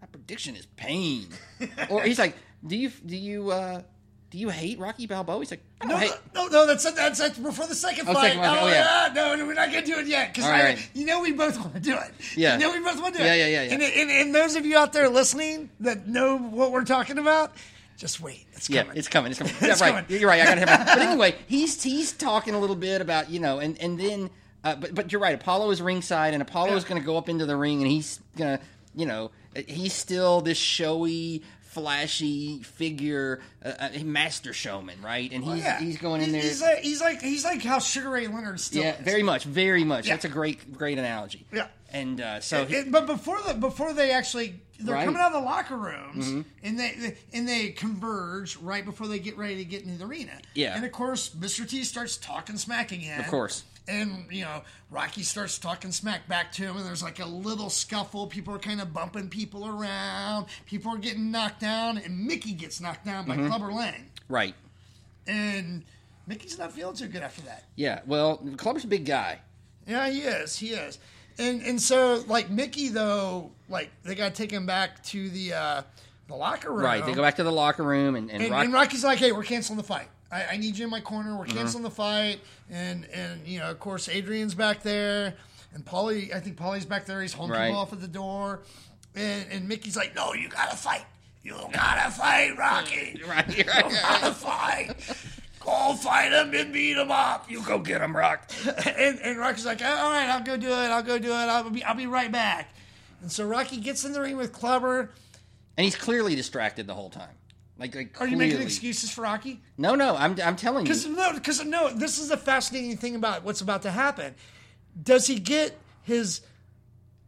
My prediction is pain. or he's like, "Do you do you uh, do you hate Rocky Balboa?" He's like, "I don't No, hate." no, no, that's that's, that's before the second Oh, fight. second fight. Oh, Oh, yeah. yeah. no, no, we're not gonna do it yet because All right. you know we both want to do it. Yeah. you know we both want to do Yeah, it. yeah, yeah, yeah. And, and, and those of you out there listening that know what we're talking about, just wait. It's Yeah, coming. it's coming. It's coming. Yeah, right. coming. You're right. I got to have. But anyway, he's he's talking a little bit about you know, and and then, uh, but but you're right. Apollo is ringside, and Apollo is Yeah. going to go up into the ring, and he's gonna, you know, he's still this showy, flashy figure, uh, uh, master showman, right? And he's Oh, Yeah. he's going in there. He's like he's like he's like how Sugar Ray Leonard still yeah, is. very much, very much. Yeah. That's a great great analogy. Yeah. And uh, so It- but before the before they actually they're Right. Mm-hmm. coming out of the locker rooms and they and they converge right before they get ready to get into the arena. Yeah. And of course, Mr. T starts talking smack again. Of course. And you know, Rocky starts talking smack back to him, and there's like a little scuffle. People are kind of bumping people around. People are getting knocked down, and Mickey gets knocked down by Mm-hmm. Clubber Lang. right. And Mickey's not feeling too good after that. Yeah. Well, Clubber's a big guy. Yeah, he is. He is. And and so like Mickey though, like they got to take him back to the uh the locker room. Right. They go back to the locker room, and and, And, and Rocky's like, "Hey, we're canceling the fight. I, I need you in my corner. Mm-hmm. We're canceling the fight." And and you know, of course, Adrian's back there, and Paulie. I think Paulie's back there. He's honking Right. off at the door, and and Mickey's like, "No, you gotta fight. You gotta fight, Rocky. Right, You gotta fight." Go fight him and beat him up. you go get him, Rock. and, and Rocky's like, all right, I'll go do it. I'll go do it. I'll be, I'll be right back. And so Rocky gets in the ring with Clubber. and he's clearly distracted the whole time. Like, like Are you making excuses for Rocky? No, no, I'm, I'm telling you. Because no, because no. This is the fascinating thing about what's about to happen. Does he get his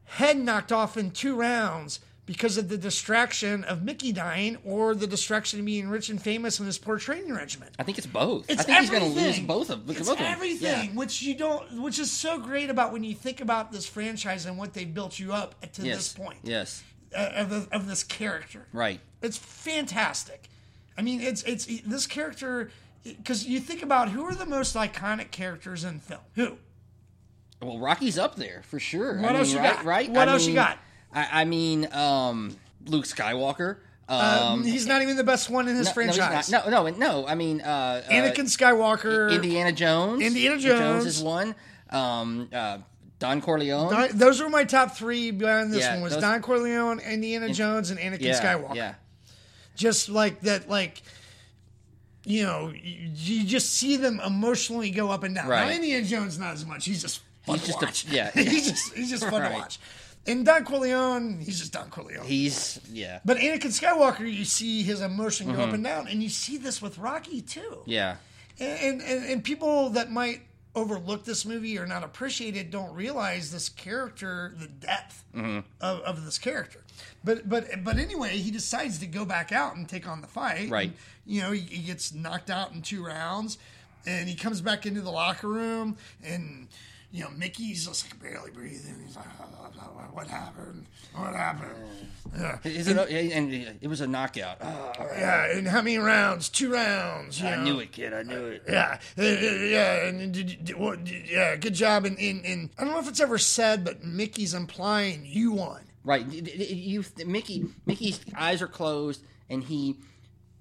head knocked off in two rounds because of the distraction of Mickey dying, or the distraction of being rich and famous in his poor training regimen? I think it's both. It's I think he's going to lose everything. both of It's both everything, Yeah. which you don't, which is so great about when you think about this franchise and what they built you up to Yes. this point Yes. uh, of, of this character. Right. It's fantastic. I mean, it's it's this character because you think about who are the most iconic characters in film. Who? Well, Rocky's up there for sure. What I mean, else you right, got? Right. What I else you got? I, I mean, um, Luke Skywalker. Um, Um, he's not even the best one in his no, no, franchise. not. no, no, no. I mean, uh, uh, Anakin Skywalker. Indiana Jones. Indiana Jones. is one. Um, uh, Don Corleone. Don- those were my top three behind this Yeah, one was those- Don Corleone, Indiana Jones, and Anakin yeah, Skywalker. Yeah. Just like that like you know you, you just see them emotionally go up and down Right. now indiana jones not as much he's just fun He's to just a- watch yeah. he's just he's just fun Right. to watch and don corleone he's just don corleone He's yeah. but anakin skywalker you see his emotion go up and down and you see this with rocky too Mm-hmm. Yeah. and, and and people that might overlook this movie or not appreciate it don't realize this character, the depth Mm-hmm. of, of this character. But but but anyway, he decides to go back out and take on the fight. Right. And, you know, he, he gets knocked out in two rounds, and he comes back into the locker room, and you know Mickey's just like barely breathing. He's like, "What happened? What happened?" Yeah. Is it, and it was a knockout. Oh, Yeah, and how many rounds? Two rounds. I know? knew it, kid. I knew it. Yeah, uh, uh, yeah, and did, did, what, yeah, good job. And, and, and I don't know if it's ever said, but Mickey's implying you won. Right. You Mickey Mickey's eyes are closed and he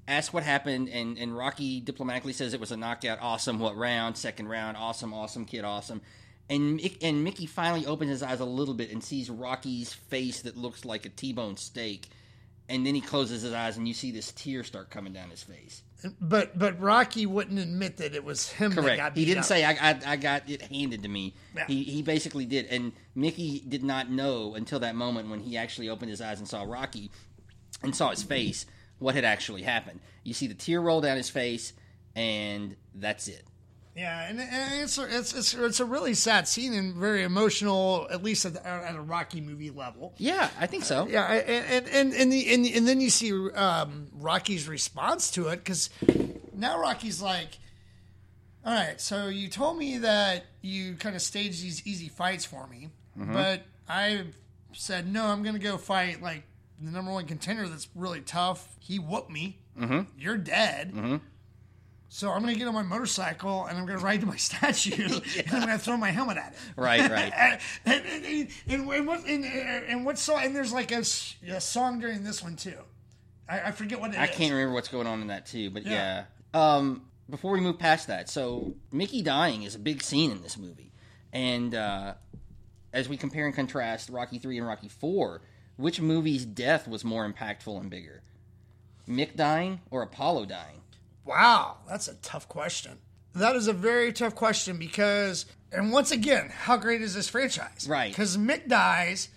ask what happened, and, and Rocky diplomatically says it was a knockout. Awesome. What round? Second round. Awesome. Awesome. Kid. Awesome. And and Mickey finally opens his eyes a little bit and sees Rocky's face that looks like a T-bone steak, and then he closes his eyes and you see this tear start coming down his face. But but Rocky wouldn't admit that it was him. That Correct. He didn't up. say I, I I got it handed to me. Yeah. He he basically did, and Mickey did not know until that moment when he actually opened his eyes and saw Rocky, and saw his face what had actually happened. You see the tear roll down his face, and that's it. Yeah, and, and it's, a, it's it's it's a really sad scene and very emotional, at least at, the, at a Rocky movie level. Yeah, I think so. Yeah, I- and and and the, and, and then you see um, Rocky's response to it because now Rocky's like, "All right, so you told me that you kind of staged these easy fights for me, but I said no, I'm going to go fight like the number one contender that's really tough. He whooped me. Mm-hmm. You're dead." So I'm going to get on my motorcycle and I'm going to ride to my statue and I'm going to throw my helmet at it. Right, right. and, and, and, and, what and, and what song? And there's like a song during this one too. I, I forget what it is. I can't remember what's going on in that too, but yeah. Yeah. Um, before we move past that, so Mickey dying is a big scene in this movie, and uh, as we compare and contrast Rocky three and Rocky four, which movie's death was more impactful and bigger, Mick dying or Apollo dying? Wow, that's a tough question. That is a very tough question because, and once again, how great is this franchise? Right. Because Mick dies,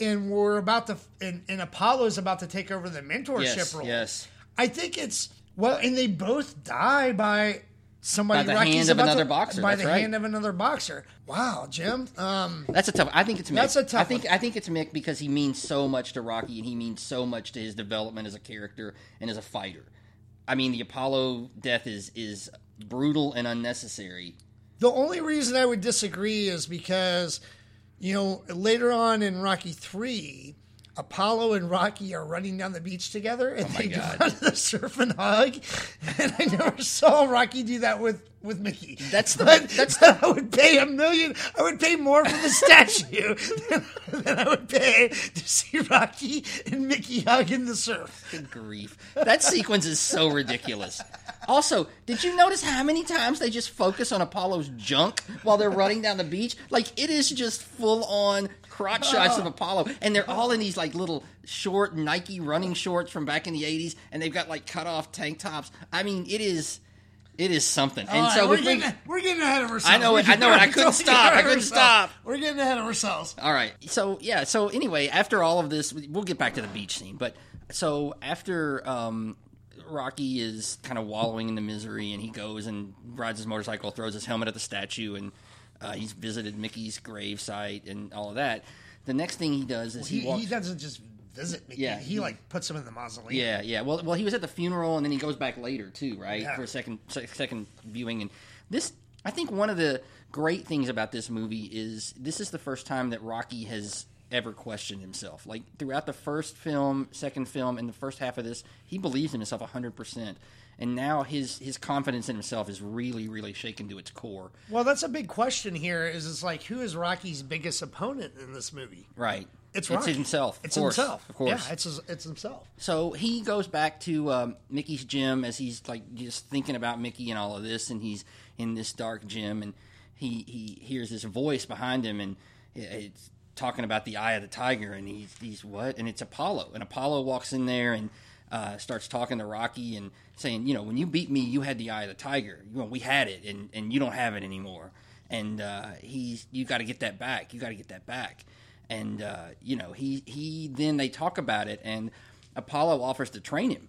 and we're about to, and, and Apollo's about to take over the mentorship Yes, role. yes. I think it's well, and they both die by somebody By the Rocky's hand of another to- boxer, By the right. hand of another boxer. Wow, Jim. Um, That's a tough. I think it's Mick. That's a tough I think one. I think it's Mick because he means so much to Rocky, and he means so much to his development as a character and as a fighter. I mean, the Apollo death is is brutal and unnecessary. The only reason I would disagree is because, you know, later on in Rocky 3, Apollo and Rocky are running down the beach together and oh they God. go to the surf and hug. And I never saw Rocky do that with, with Mickey. That's the- But that's I would pay a million, I would pay more for the statue than, than I would pay to see Rocky and Mickey hug in the surf. Good grief. That sequence is so ridiculous. Also, did you notice how many times they just focus on Apollo's junk while they're running down the beach? Like it is just full on crotch shots of Apollo, and they're all in these like little short Nike running shorts from back in the '80s, and they've got like cut off tank tops. I mean, it is it is something. And right, so we're, getting, we're getting ahead of ourselves. I know it, I know it. I couldn't stop. I couldn't ourselves. stop. We're getting ahead of ourselves. All right. So yeah. So anyway, after all of this, we'll get back to the beach scene. But so after um, Rocky is kind of wallowing in the misery, and he goes and rides his motorcycle, throws his helmet at the statue, and uh, he's visited Mickey's grave site and all of that. The next thing he does is He, he, walks. he doesn't just visit me. Yeah, he, he- like puts him in the mausoleum. Yeah, yeah. Well, well, he was at the funeral, and then he goes back later too, right, Yeah. for a second second viewing. And this, I think, one of the great things about this movie is this is the first time that Rocky has ever questioned himself. Like throughout the first film, second film, and the first half of this, he believes in himself hundred percent. And now his his confidence in himself is really, really shaken to its core. Well, that's a big question here. Is it's like who is Rocky's biggest opponent in this movie? Right. It's it's himself. It's course, himself. Of course. Yeah, it's his, it's himself. So he goes back to um, Mickey's gym as he's like just thinking about Mickey and all of this, and he's in this dark gym, and he he hears this voice behind him, and it's talking about the eye of the tiger, and he's he's what? And it's Apollo, and Apollo walks in there and uh, starts talking to Rocky and saying, you know, when you beat me, you had the eye of the tiger. You know, we had it, and and you don't have it anymore, and uh, he's you got to get that back. You got to get that back and uh, you know he he then they talk about it and apollo offers to train him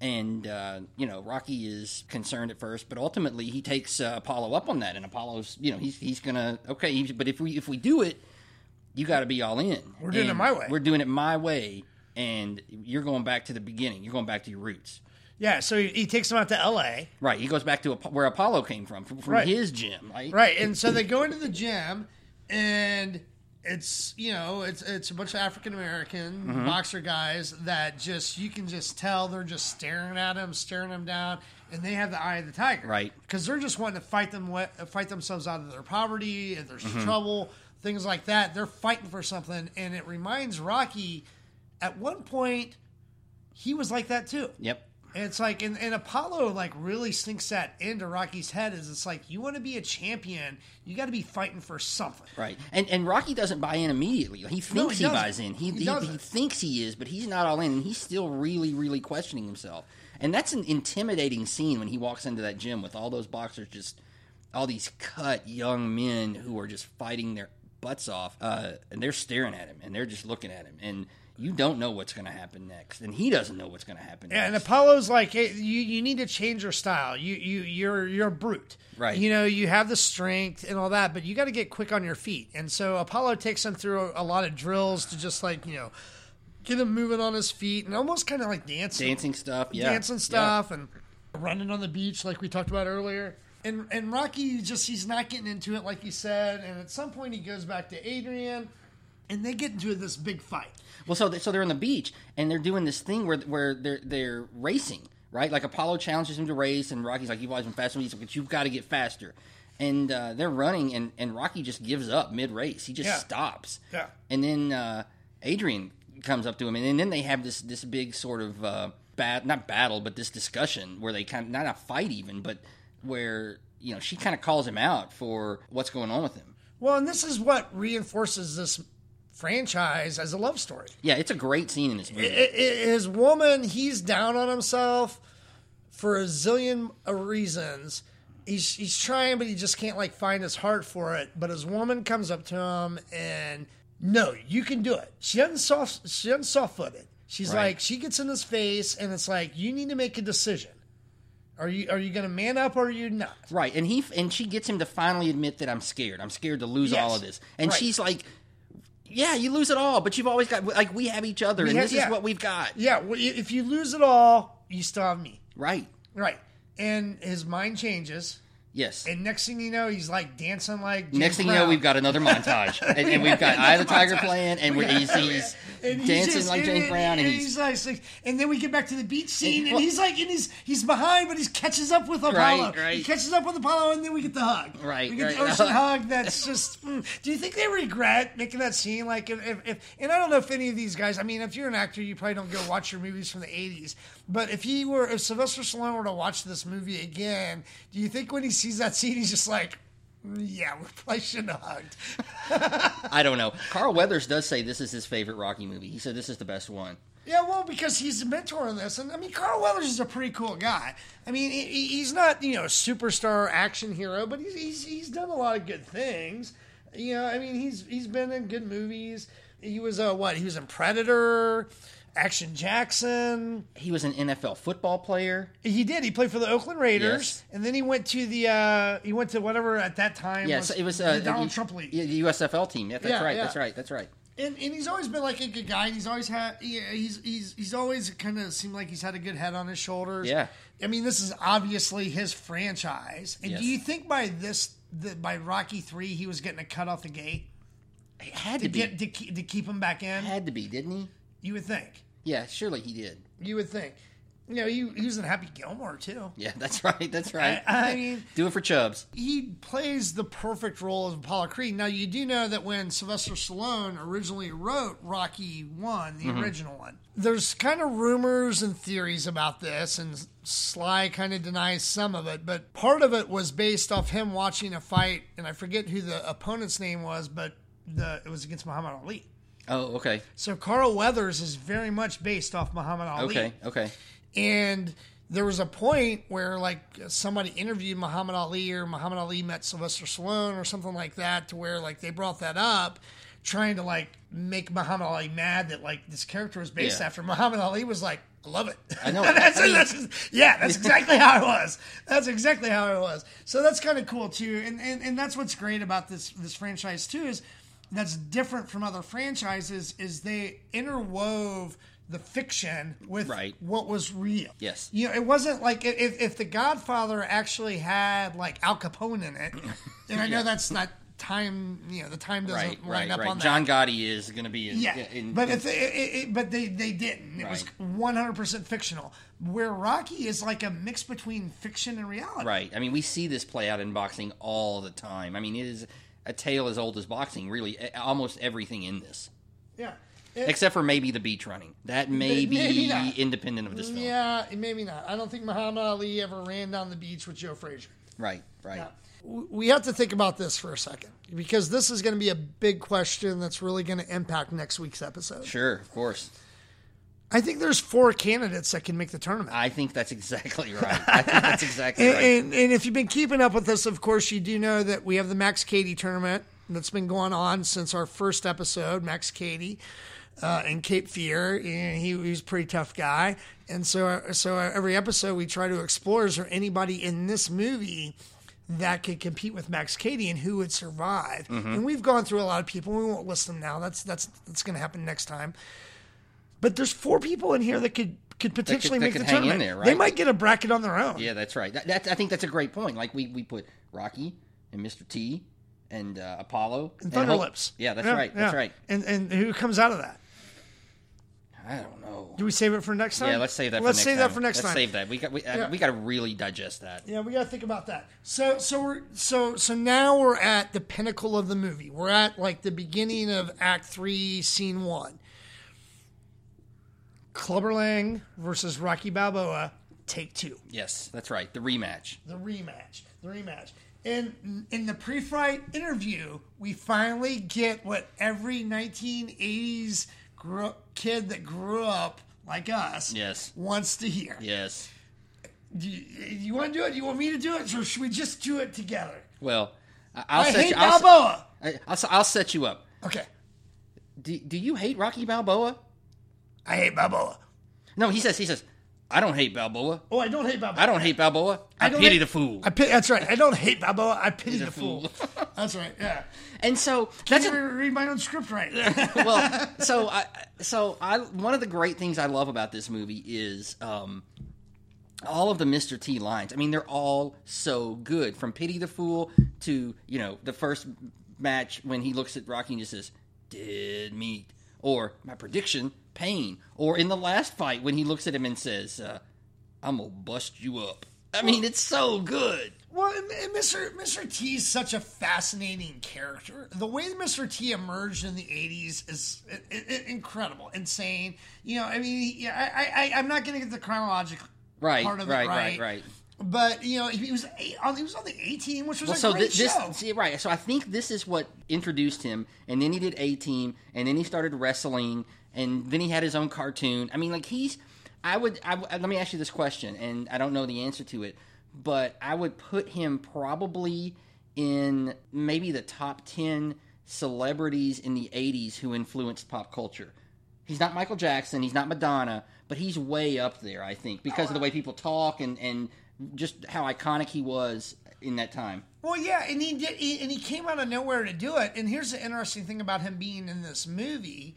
and uh, you know rocky is concerned at first but ultimately he takes uh, apollo up on that and apollo's you know he's, he's gonna okay but if we if we do it you got to be all in We're doing it my way. we're doing it my way and you're going back to the beginning you're going back to your roots Yeah, so he, he takes him out to L.A. right he goes back to where apollo came from from, from Right. his gym right Right, and so they go into the gym, and it's you know it's it's a bunch of African American Mm-hmm. boxer guys that just you can just tell they're just staring at him, staring him down, and they have the eye of the tiger, Right. Because they're just wanting to fight them fight themselves out of their poverty, if there's Mm-hmm. trouble, things like that. They're fighting for something, and it reminds Rocky at one point he was like that too. yep And it's like, and, and Apollo like really sinks that into Rocky's head. Is it's like you want to be a champion, you got to be fighting for something. Right, and and Rocky doesn't buy in immediately. He thinks No, he he, buys in. He He he, he thinks he is, but he's not all in, and he's still really really questioning himself. And that's an intimidating scene when he walks into that gym with all those boxers, just all these cut young men who are just fighting their butts off, uh, and they're staring at him and they're just looking at him, and you don't know what's going to happen next, and he doesn't know what's going to happen. Yeah, and. Apollo's like, hey, you you need to change your style. You you you're you're a brute, Right. You know, you have the strength and all that, but you got to get quick on your feet. And so Apollo takes him through a, a lot of drills to just like you know get him moving on his feet and almost kind of like dancing, dancing stuff, yeah, dancing stuff, and running on the beach like we talked about earlier. And and Rocky just he's not getting into it like he said. And at some point he goes back to Adrian, and they get into this big fight. Well, so they, so they're on the beach and they're doing this thing where where they're they're racing, right? Like Apollo challenges him to race, and Rocky's like, "You've always been faster." He's like, "But you've got to get faster." And uh, they're running, and, and Rocky just gives up mid race. He just Yeah. stops. Yeah. And then uh, Adrian comes up to him, and, then they have this this big sort of uh, bat not battle, but this discussion where they kind of not a fight even, but where you know she kind of calls him out for what's going on with him. Well, and this is what reinforces this franchise as a love story. Yeah, it's a great scene in this movie. I- I- his woman, he's down on himself for a zillion reasons. He's he's trying, but he just can't like find his heart for it. But his woman comes up to him and no, you can do it. She doesn't soft she doesn't soft foot it. She's Right. like she gets in his face and it's like you need to make a decision. Are you are you going to man up or are you not? Right, and he and she gets him to finally admit that I'm scared. I'm scared to lose Yes. all of this. And Right. she's like, "Yeah, you lose it all, but you've always got like we have each other, and have- this yeah. is what we've got." Yeah, well, if you lose it all, you still have me. Right. Right. And his mind changes. Yes. And next thing you know, he's like dancing like. James Next thing you know, we've got another montage, and, and we've got Eye of the Tiger playing, and we're, he's, he's And he's dancing just- like James and- Brown, and and he's he's like, and then we get back to the beach scene, and well- he's like, and he's he's behind, but he catches up with Apollo. Right, right. He catches up with Apollo, and then we get the hug. Right, we get right. the ocean hug. That's just. mm. Do you think they regret making that scene? Like, if, if, if and I don't know if any of these guys. I mean, if you're an actor, you probably don't go watch your movies from the '80s. But if he were, if Sylvester Stallone were to watch this movie again, do you think when he sees that scene, he's just like, "Mm, yeah, we probably shouldn't have hugged. I don't know. Carl Weathers does say this is his favorite Rocky movie. He said this is the best one. Yeah, well, because he's a mentor in this, and I mean, Carl Weathers is a pretty cool guy. I mean, he, he- he's not you know a superstar action hero, but he's, he's he's done a lot of good things. You know, I mean, he's he's been in good movies. He was uh, what? He was in Predator, Action Jackson. He was an NFL football player. He did. He played for the Oakland Raiders, Yes. and then he went to the uh, he went to whatever at that time. Yes, was it was the uh, Donald the- Trump League. Yeah, the USFL team. Yeah, that's Yeah, right. yeah. That's right. That's right. and, and he's always been like a good guy. And he's always had yeah, he's he's he's always kind of seemed like he's had a good head on his shoulders. Yeah. I mean, this is obviously his franchise. And Yes. do you think by this the, by Rocky three he was getting a cut off the gate It had to to be. get to to keep him back in? had to be, didn't he? You would think. Yeah, surely he did. You would think. You know, he, he was in Happy Gilmore too. Yeah, that's right. That's right. I, I mean, Do it for Chubbs. he plays the perfect role of Apollo Creed. Now, you do know that when Sylvester Stallone originally wrote Rocky One, the mm-hmm. original one, there's kind of rumors and theories about this, and Sly kind of denies some of it. But part of it was based off him watching a fight, and I forget who the opponent's name was, but the it was against Muhammad Ali. Oh, okay. So Carl Weathers is very much based off Muhammad Ali. Okay. Okay. And there was a point where like somebody interviewed Muhammad Ali or Muhammad Ali met Sylvester Stallone or something like that to where like they brought that up trying to like make Muhammad Ali mad that like this character was based Yeah. after Muhammad Ali was like I love it. I know. that's, I mean- that's- yeah, that's exactly how it was. That's exactly how it was. So that's kind of cool too, and, and and that's what's great about this this franchise too is that's different from other franchises is they interwove the fiction with Right. what was real. Yes. you know, it wasn't like if if the Godfather actually had like Al Capone in it, and I know that's not time. You know, the time doesn't Right. line Right. up Right. on that. John Gotti is going to be in. Yeah, in- but in- if it, it, but they they didn't. It was one hundred percent fictional. Where Rocky is like a mix between fiction and reality. Right. I mean, we see this play out in boxing all the time. I mean, it is a tale as old as boxing. Really, almost everything in this. Yeah. except for maybe the beach running. That may be Maybe independent of this film. Yeah, maybe not. I don't think Muhammad Ali ever ran down the beach with Joe Frazier. Right, right. Yeah. We have to think about this for a second because this is going to be a big question that's really going to impact next week's episode. Sure, of course. I think there's four candidates that can make the tournament. I think that's exactly right. I think that's exactly And, right. and, and if you've been keeping up with us, of course, you do know that we have the Max Cady tournament that's been going on since our first episode. Max Cady uh, in Cape Fear, and he, he was a pretty tough guy. And so, so every episode we try to explore: is there anybody in this movie that could compete with Max Cady, and who would survive? And we've gone through a lot of people. We won't list them now. That's that's that's going to happen next time. But there's four people in here that could could potentially that make could the hang in tournament. there, They might get a bracket on their own. yeah, that's right. That, that, I think that's a great point. Like we, we put Rocky and Mr. T and uh, Apollo And Thunderlips. Yeah, that's right. That's yeah. right. And and who comes out of that? I don't know. Do we save it for next time? Yeah, let's save that. Let's for next save time. that for next let's time. save that. We got we, uh, Yeah. we got to really digest that. Yeah, we got to think about that. So so we're so so now we're at the pinnacle of the movie. We're at like the beginning of Act Three, Scene One. Clubber Lang versus Rocky Balboa, take two. Yes, that's right. The rematch. the rematch. The rematch. And in the pre-fight interview, we finally get what every 1980s gro- kid that grew up like us Yes. wants to hear. Yes. Do you, you want to do it? Do you want me to do it? Or should we just do it together? Well, I- I'll I set hate you. I'll, Balboa. I- I'll, I'll set you up. Okay. Do, do you hate Rocky Balboa? I hate Balboa. No, he says. He says. I don't hate Balboa. Oh, I don't hate Balboa. I don't hate Balboa. I, don't pity hate- the fool. I pity, that's right. I don't hate Balboa. I pity the the fool. fool. that's right. Yeah. and so That's that's a, read my own script right. well, so I, so I, one of the great things I love about this movie is um, all of the Mr. T lines. I mean, they're all so good. From "Pity the Fool" to you know the first match when he looks at Rocky and just says "Dead meat," or my prediction, pain, or in the last fight when he looks at him and says, uh, "I'm gonna bust you up." I mean, it's so good. Well, Mr. Mr. T is such a fascinating character. The way that Mr. T emerged in the '80s is incredible, insane. You know, I mean, yeah, I, I, I'm not going to get the chronological Right, part of right, it right, right, right. But you know, he was on, he was on the A team, which was Well, a so great thi- this, show. see, right. So I think this is what introduced him, and then he did A Team, and then he started wrestling, and then he had his own cartoon. I mean, like he's. I would. I, let me ask you this question, and I don't know the answer to it, but I would put him probably in maybe the top ten celebrities in the '80s who influenced pop culture. He's not Michael Jackson. He's not Madonna, but he's way up there. I think because of the way people talk and and just how iconic he was in that time. Well, yeah, and he did, he, and he came out of nowhere to do it. And here's the interesting thing about him being in this movie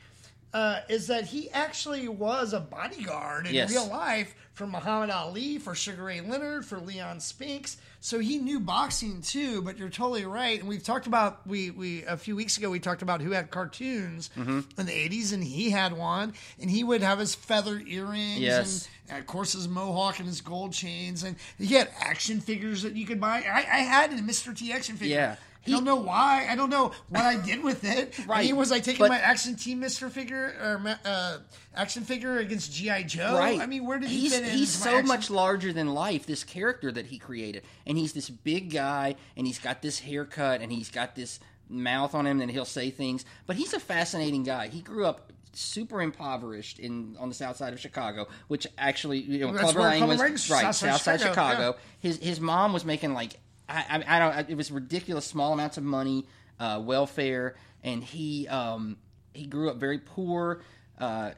uh, is that he actually was a bodyguard in Yes. real life for Muhammad Ali, for Sugar Ray Leonard, for Leon Spinks. So he knew boxing too. But you're totally right. And we've talked about we we a few weeks ago we talked about who had cartoons Mm-hmm. in the '80s, and he had one, and he would have his feather earrings Yes. and and of course his mohawk and his gold chains, and he had action figures that you could buy. I, I had a Mr. T action figure. Yeah. I don't know why. I don't know what I did with it. Right. mean, was I taking But- my action team Mr. figure or uh, action figure against GI Joe? Right. I mean, where did he he's, fit in? He's so action- much larger than life. This character that he created, and he's this big guy, and he's got this haircut, and he's got this mouth on him, and he'll say things. But he's a fascinating guy. He grew up super impoverished in on the south side of Chicago, which actually you know That's Clubber Lang was right south side Chicago, Chicago. His his mom was making like I, I I don't it was ridiculous small amounts of money, uh, welfare, and he um he grew up very poor. Uh,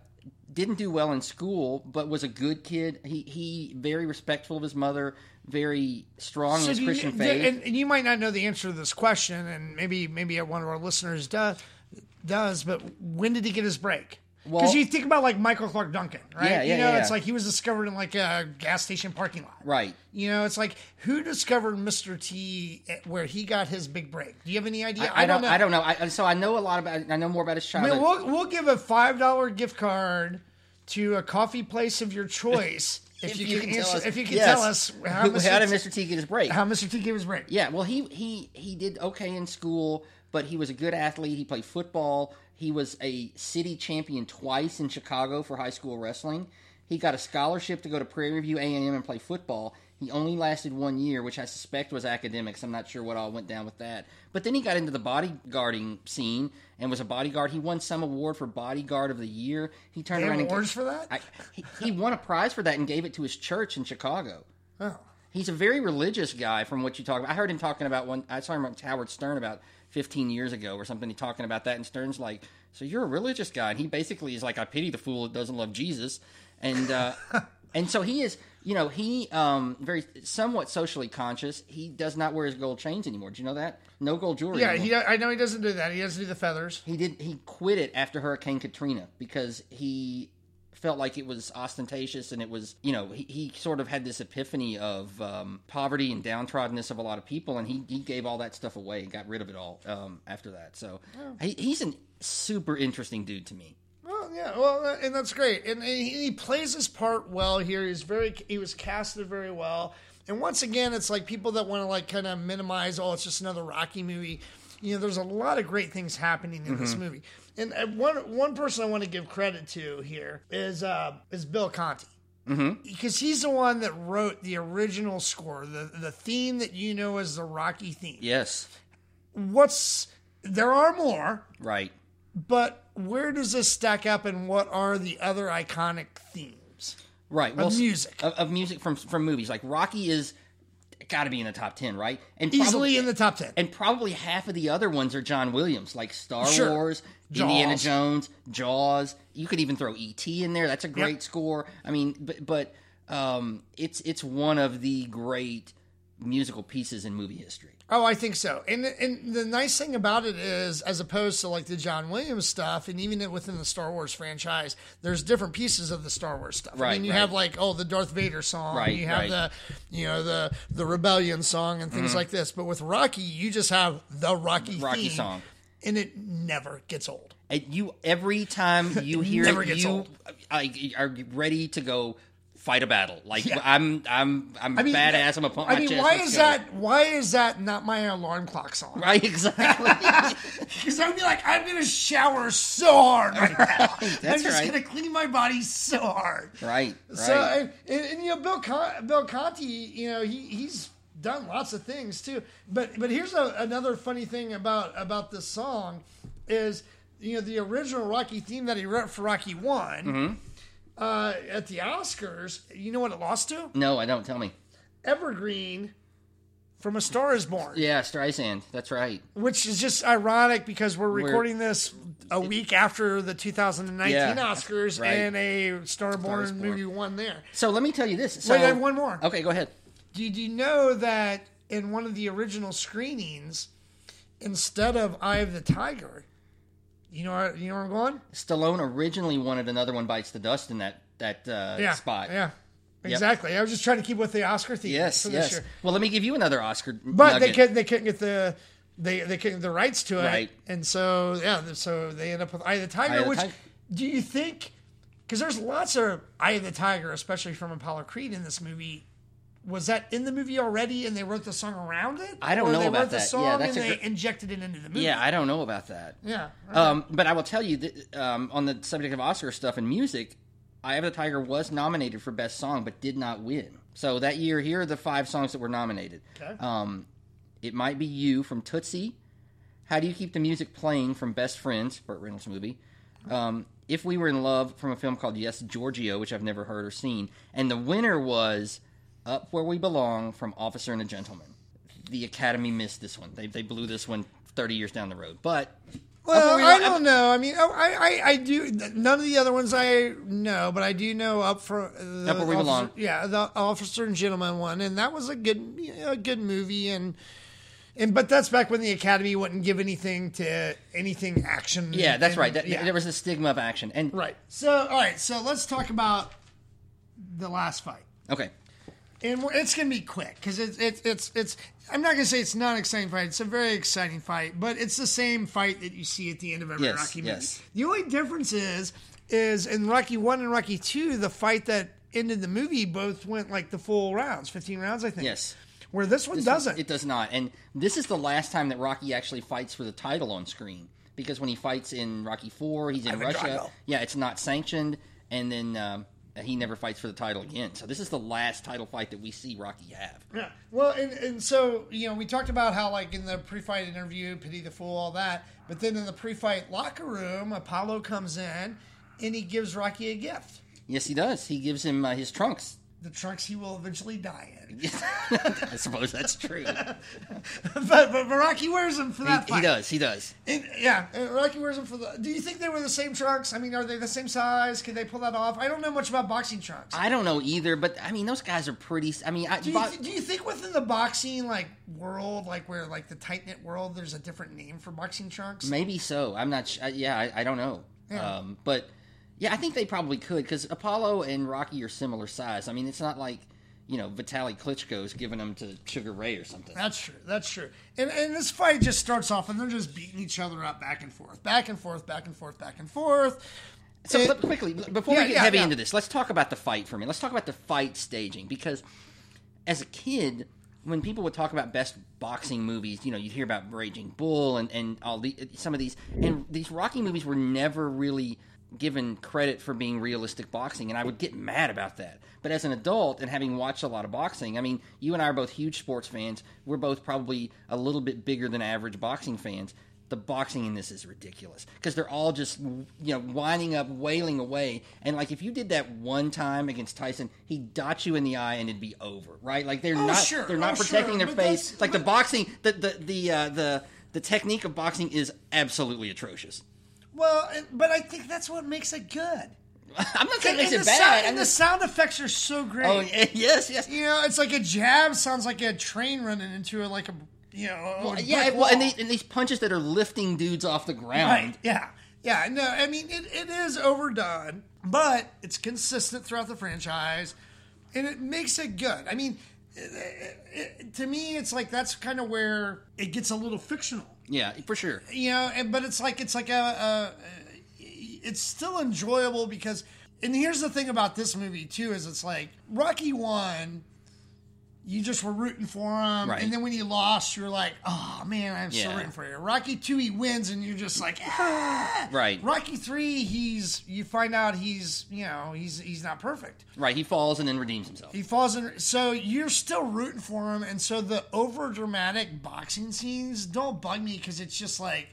didn't do well in school, but was a good kid. He he very respectful of his mother, very strong in his you- Christian faith. and, and you might not know the answer to this question, and maybe maybe one of our listeners does. Does but when did he get his break? Because Well- you think about like Michael Clarke Duncan, right? Yeah, yeah, you know, yeah, it's like he was discovered in like a gas station parking lot. right. You know, it's like who discovered Mr. T at- where he got his big break? Do you have any idea? I, don't. know. I don't know. I, so I know a lot about. I know more about his I mean, childhood. we'll, we'll give a five dollar gift card to a coffee place of your choice if, you, can, answer. Us, if you can Yes. tell us how Who- how did Mr. T, Mr. T get his break? how Mr. T gave his break. Yeah, well, he he he did okay in school, but he was a good athlete. He played football. He was a city champion twice in Chicago for high school wrestling. He got a scholarship to go to Prairie View A&M and play football. He only lasted one year, which I suspect was academics. I'm not sure what all went down with that. But then he got into the bodyguarding scene and was a bodyguard. He won some award for bodyguard of the year. He turned They around and awards for that? I, he, he won a prize for that and gave it to his church in Chicago. Oh. He's a very religious guy, from what you talk about. I heard him talking about one. I saw him with Howard Stern about 15 years ago or something. Talking about that, and Stern's like, "So you're a religious guy?" And he basically is like, "I pity the fool that doesn't love Jesus," and uh, and so he is. You know, he um very somewhat socially conscious. He does not wear his gold chains anymore. Do you know that? No gold jewelry. Yeah, anymore. he, I know he doesn't do that. He doesn't do the feathers. He did. He quit it after Hurricane Katrina because he felt like it was ostentatious and it was, you know, he, he sort of had this epiphany of um, poverty and downtroddenness of a lot of people, and he, he gave all that stuff away and got rid of it all um, after that. So he, he's a super interesting dude to me. Well, yeah, well, uh, and that's great, and, and he, plays his part well here. He's very, he was casted very well, and once again, it's like people that want to like kind of minimize, oh, it's just another Rocky movie. You know, there's a lot of great things happening in this movie, and uh, one one person I want to give credit to here is uh, is Bill Conti. Because he's the one that wrote the original score, the the theme that you know as the Rocky theme. Yes, What's there are more, right. but where does this stack up and what are the other iconic themes? Right. Well, s- music. Of, of music from from movies. Like Rocky is got to be in the top 10, right? And Easily in the top 10. And probably half of the other ones are John Williams, like Star Sure. Wars, Jaws. Indiana Jones, Jaws. You could even throw E.T. in there. That's a great Yep. score. I mean, but but um, it's it's one of the great musical pieces in movie history. Oh, I think so. And and the nice thing about it is, as opposed to like the John Williams stuff, and even within the Star Wars franchise, there's different pieces of the Star Wars stuff. I Right, mean, you right. have like oh the Darth Vader song, Right, you have right. the you know the the Rebellion song and things mm-hmm. like this. But with Rocky, you just have the Rocky Rocky theme, song. and it never gets old. And you every time you hear it, you old. I, are ready to go fight a battle. Like I'm I'm I'm I mean, badass. I'm a pump I mean, why is that? Why is that not my alarm clock song? right? Exactly. Because I would be like, I'm gonna shower so hard right now. I'm just right. gonna clean my body so hard. right. Right. So, and, and, and, you know, Bill Con- Bill Conti, you know, he he's done lots of things too. But but here's a, another funny thing about about this song is you know the original Rocky theme that he wrote for Rocky One. Mm-hmm. Uh, at the Oscars, you know what it lost to? no, I don't. Tell me. Evergreen from A Star Is Born. Yeah, Streisand. That's right. which is just ironic because we're recording this a week after the 2019 Yeah, Oscars right. and a Star Born Is Born. movie won there. So let me tell you this. So, Wait, I have one more. Okay, go ahead. Did you know that in one of the original screenings, instead of Eye of the Tiger, you know, where- you know where I'm going? Stallone originally wanted another one bites the dust in that that uh, Yeah, spot. Yeah, exactly. I was just trying to keep with the Oscar theme Yes. for this Yes. year, Well, let me give you another Oscar. but they nugget. couldn't. They couldn't get the. They, they couldn't get the rights to it, Right. and so yeah, so they end up with Eye of the Tiger. Of the which do you think? Because there's lots of Eye of the Tiger, especially from Apollo Creed in this movie. Was that in the movie already, and they wrote the song around it? I don't or know they about wrote the that. Yeah, song that's and a they injected it into the movie. Yeah, I don't know about that. yeah. Um, but I will tell you that um, on the subject of Oscar stuff and music, "Eye of the Tiger was nominated for Best Song, but did not win. So that year, here are the five songs that were nominated. Okay. Um, it might be you from Tootsie. How do you keep the music playing from Best Friends, Burt Reynolds movie? Um, if we were in love from a film called Yes Giorgio, which I've never heard or seen, and the winner was Up Where We Belong from Officer and a Gentleman. The Academy missed this one. They they blew this one thirty years down the road, but. Well, We I don't know. I mean, oh, I, I, I do. None of the other ones I know, but I do know up for uh, the Up Where We officer, Belong. Yeah, the officer and gentleman one, and that was a good, a good movie. And and but that's back when the Academy wouldn't give anything to anything action. Yeah, that's and- right. That, yeah. There was a stigma of action, and right. So all right, so let's talk about the last fight. okay, and it's going to be quick because it's it's it's it's. I'm not going to say it's not an exciting fight. It's a very exciting fight, but it's the same fight that you see at the end of every Yes, Rocky movie. yes. The only difference is is in Rocky One and Rocky Two, the fight that ended the movie both went like the full rounds, 15 rounds, I think. yes, where this one doesn't. It does not. And this is the last time that Rocky actually fights for the title on screen because when he fights in Rocky Four, he's in Russia. Drago. Yeah, it's not sanctioned, and then um, he never fights for the title again. So this is the last title fight that we see Rocky have. Yeah. Well, and, and so, you know, we talked about how, like, in the pre fight interview, Pity the Fool, all that. But then in the pre fight locker room, Apollo comes in and he gives Rocky a gift Yes, he does. He gives him uh, his trunks. The trunks he will eventually die in. I suppose that's true. but, but, Rocky wears them for he, that he fight. does. He does. And, yeah, and Rocky wears them for the. Do you think they were the same trunks? I mean, are they the same size? Can they pull that off? I don't know much about boxing trunks. I don't know either, but I mean, those guys are pretty. I mean, I, do, bo- you, do you think within the boxing like world, like where like the tight knit world, there's a different name for boxing trunks? Maybe so. I'm not. Sh- uh, yeah, I, I don't know. Yeah. Um, but yeah, I think they probably could because Apollo and Rocky are similar size. I mean, it's not like you know Vitaly Klitschko's giving them to Sugar Ray or something. That's true. That's true. And and this fight just starts off, and they're just beating each other up back and forth, back and forth, back and forth, back and forth. So It- quickly, before Yeah, we get yeah, heavy yeah. into this, let's talk about the fight for me. Let's talk about the fight staging because as a kid, when people would talk about best boxing movies, you know, you'd hear about Raging Bull and, and all the some of these and these Rocky movies were never really given credit for being realistic boxing and I would get mad about that. But as an adult and having watched a lot of boxing, I mean, you and I are both huge sports fans. We're both probably a little bit bigger than average boxing fans the boxing in this is ridiculous because they're all just you know winding up wailing away and like if you did that one time against Tyson he'd dot you in the eye and it'd be over right like they're Oh, not sure. they're not Oh, protecting sure. their But face like the boxing the the the uh, the the technique of boxing is absolutely atrocious Well, eh, but I think that's what makes it good. I'm not saying it makes it bad sound, and the just- sound effects are so great. oh yes yes You know, it's like a jab sounds like a train running into a, like a you know well, yeah well, and, these, and these punches that are lifting dudes off the ground Right. Yeah. Yeah. No, I mean, it, it is overdone, but it's consistent throughout the franchise, and it makes it good. I mean, it, it, to me, it's like that's kind of where it gets a little fictional, yeah for sure you know. And, but it's like it's like a, a, eh, it's still enjoyable because. And here's the thing about this movie too: is it's like Rocky one. You just were rooting for him, Right. and then when he lost, you're like, "Oh man, I'm so rooting for you." Rocky two, he wins, and you're just like, "Ah." right Rocky three, he's you find out he's you know he's he's not perfect. right he falls and then redeems himself He falls in, so you're still rooting for him, and so the over dramatic boxing scenes don't bug me because it's just like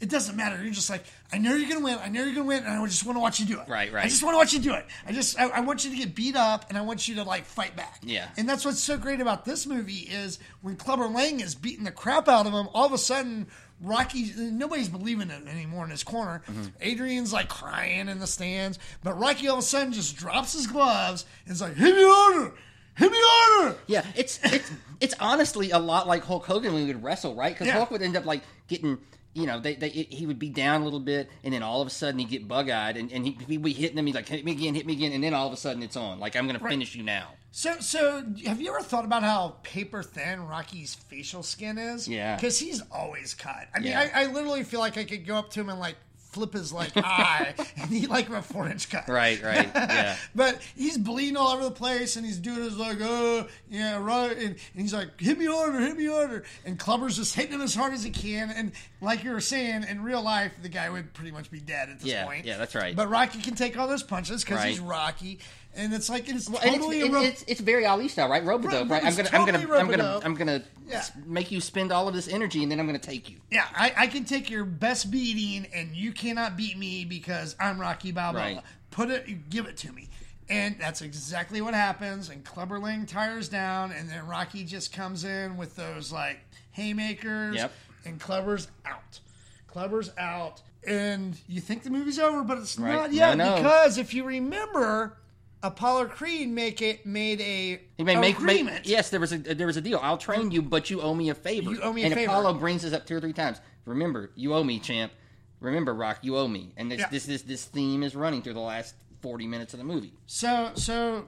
it doesn't matter. You're just like I know you're gonna win. I know you're gonna win, and I just want to watch you do it. Right, right. I just want to watch you do it. I just I, I want you to get beat up, and I want you to like fight back. Yeah. And that's what's so great about this movie is when Clubber Lang is beating the crap out of him, all of a sudden Rocky, nobody's believing it anymore in his corner. Mm-hmm. Adrian's like crying in the stands, but Rocky all of a sudden just drops his gloves and is like, "Hit me harder, hit me harder." Yeah, it's it's it's honestly a lot like Hulk Hogan when we would wrestle, right? Because Yeah. Hulk would end up like getting, you know, they, they he would be down a little bit, and then all of a sudden he'd get bug eyed, and, and he, he'd be hitting him. He's like, hit me again, hit me again, and then all of a sudden it's on. Like I'm going to finish you now. So, so have you ever thought about how paper thin Rocky's facial skin is? Yeah. because he's always cut. I mean, Yeah. I, I literally feel like I could go up to him and like flip his like eye, and he like a four inch cut. Right, right, yeah. but he's bleeding all over the place, and he's doing his like, oh yeah, right, and, and he's like, hit me harder, hit me harder, and Clubber's just hitting him as hard as he can, and like you were saying, in real life, the guy would pretty much be dead at this Yeah, point. yeah, that's right. But Rocky can take all those punches because Right. he's Rocky, and it's like it's it's, totally it- a ro- it's, it's very Ali style, right? Rope-a-dope, Right, right? I'm it's gonna, I'm gonna, I'm gonna, I'm gonna Yeah. s- make you spend all of this energy, and then I'm gonna take you. Yeah, I, I can take your best beating, and you cannot beat me because I'm Rocky Balboa. Right. Put it, give it to me, and that's exactly what happens. And Clubber Lang tires down, and then Rocky just comes in with those like haymakers, Yep. and Clubber's out. Clubber's out, and you think the movie's over, but it's Right. not yet No, no. because if you remember, Apollo Creed make it made a He may make, make agreement. yes, there was a there was a deal. I'll train you, but you owe me a favor. You owe me a and favor. Apollo brings this up two or three times. Remember, you owe me, champ. Remember, Rock, you owe me. And this Yeah. this, this this theme is running through the last forty minutes of the movie. So so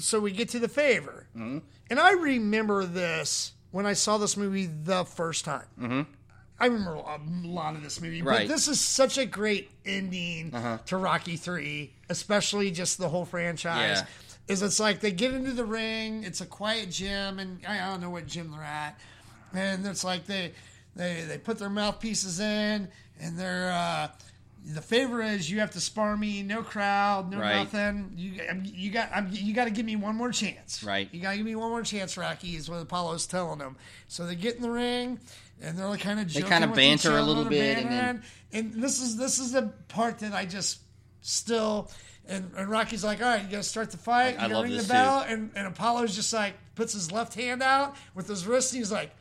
so we get to the favor, Mm-hmm. and I remember this when I saw this movie the first time. Mm-hmm. I remember a lot of this movie, Right. Uh-huh. but this is such a great ending to Rocky Three, especially just the whole franchise. is it's like they get into the ring. It's a quiet gym, and I don't know what gym they're at, and it's like they they they put their mouthpieces in, and they're. Uh, the favor is you have to spar me, no crowd, no Right. nothing. You you got I'm, you got to give me one more chance. Right. You got to give me one more chance, Rocky. Is what Apollo's telling them. So they get in the ring, and they're like kind of joking They kinda with banter each a little bit, and banter, and this is this is the part that I just still. And, and Rocky's like, all right, you got to start the fight. I You got to love ring the bell. And, and Apollo's just like puts his left hand out with his wrist. And he's like,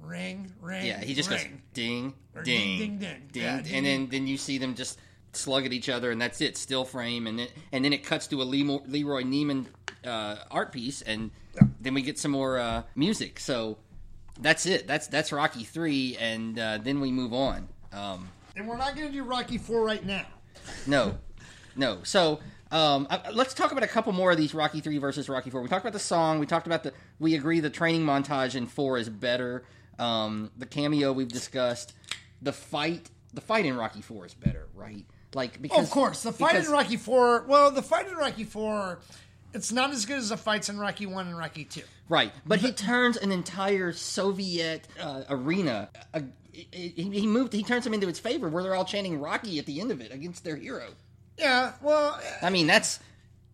ring, ring. Yeah, he just goes ding, Or ding, ding, ding, ding. ding, Yeah, ding, and then then you see them just slug at each other, and that's it, still frame, and then and then it cuts to a Leroy Neiman uh, art piece, and then we get some more uh, music. So that's it. That's that's Rocky three, and uh, then we move on. Um, And we're not going to do Rocky Four right now. no, no. So um, uh, let's talk about a couple more of these Rocky three versus Rocky four. We talked about the song. We talked about the. We agree the training montage in four is better. Um, the cameo we've discussed. The fight. The fight in Rocky four is better, right? Like because Oh, of course, the fight because- in Rocky Four. Well, the fight in Rocky Four, it's not as good as the fights in Rocky One and Rocky Two. Right, but he turns an entire Soviet uh, arena. Uh, he, he moved. He turns them into his favor, where they're all chanting Rocky at the end of it against their hero. Yeah, well, I mean, that's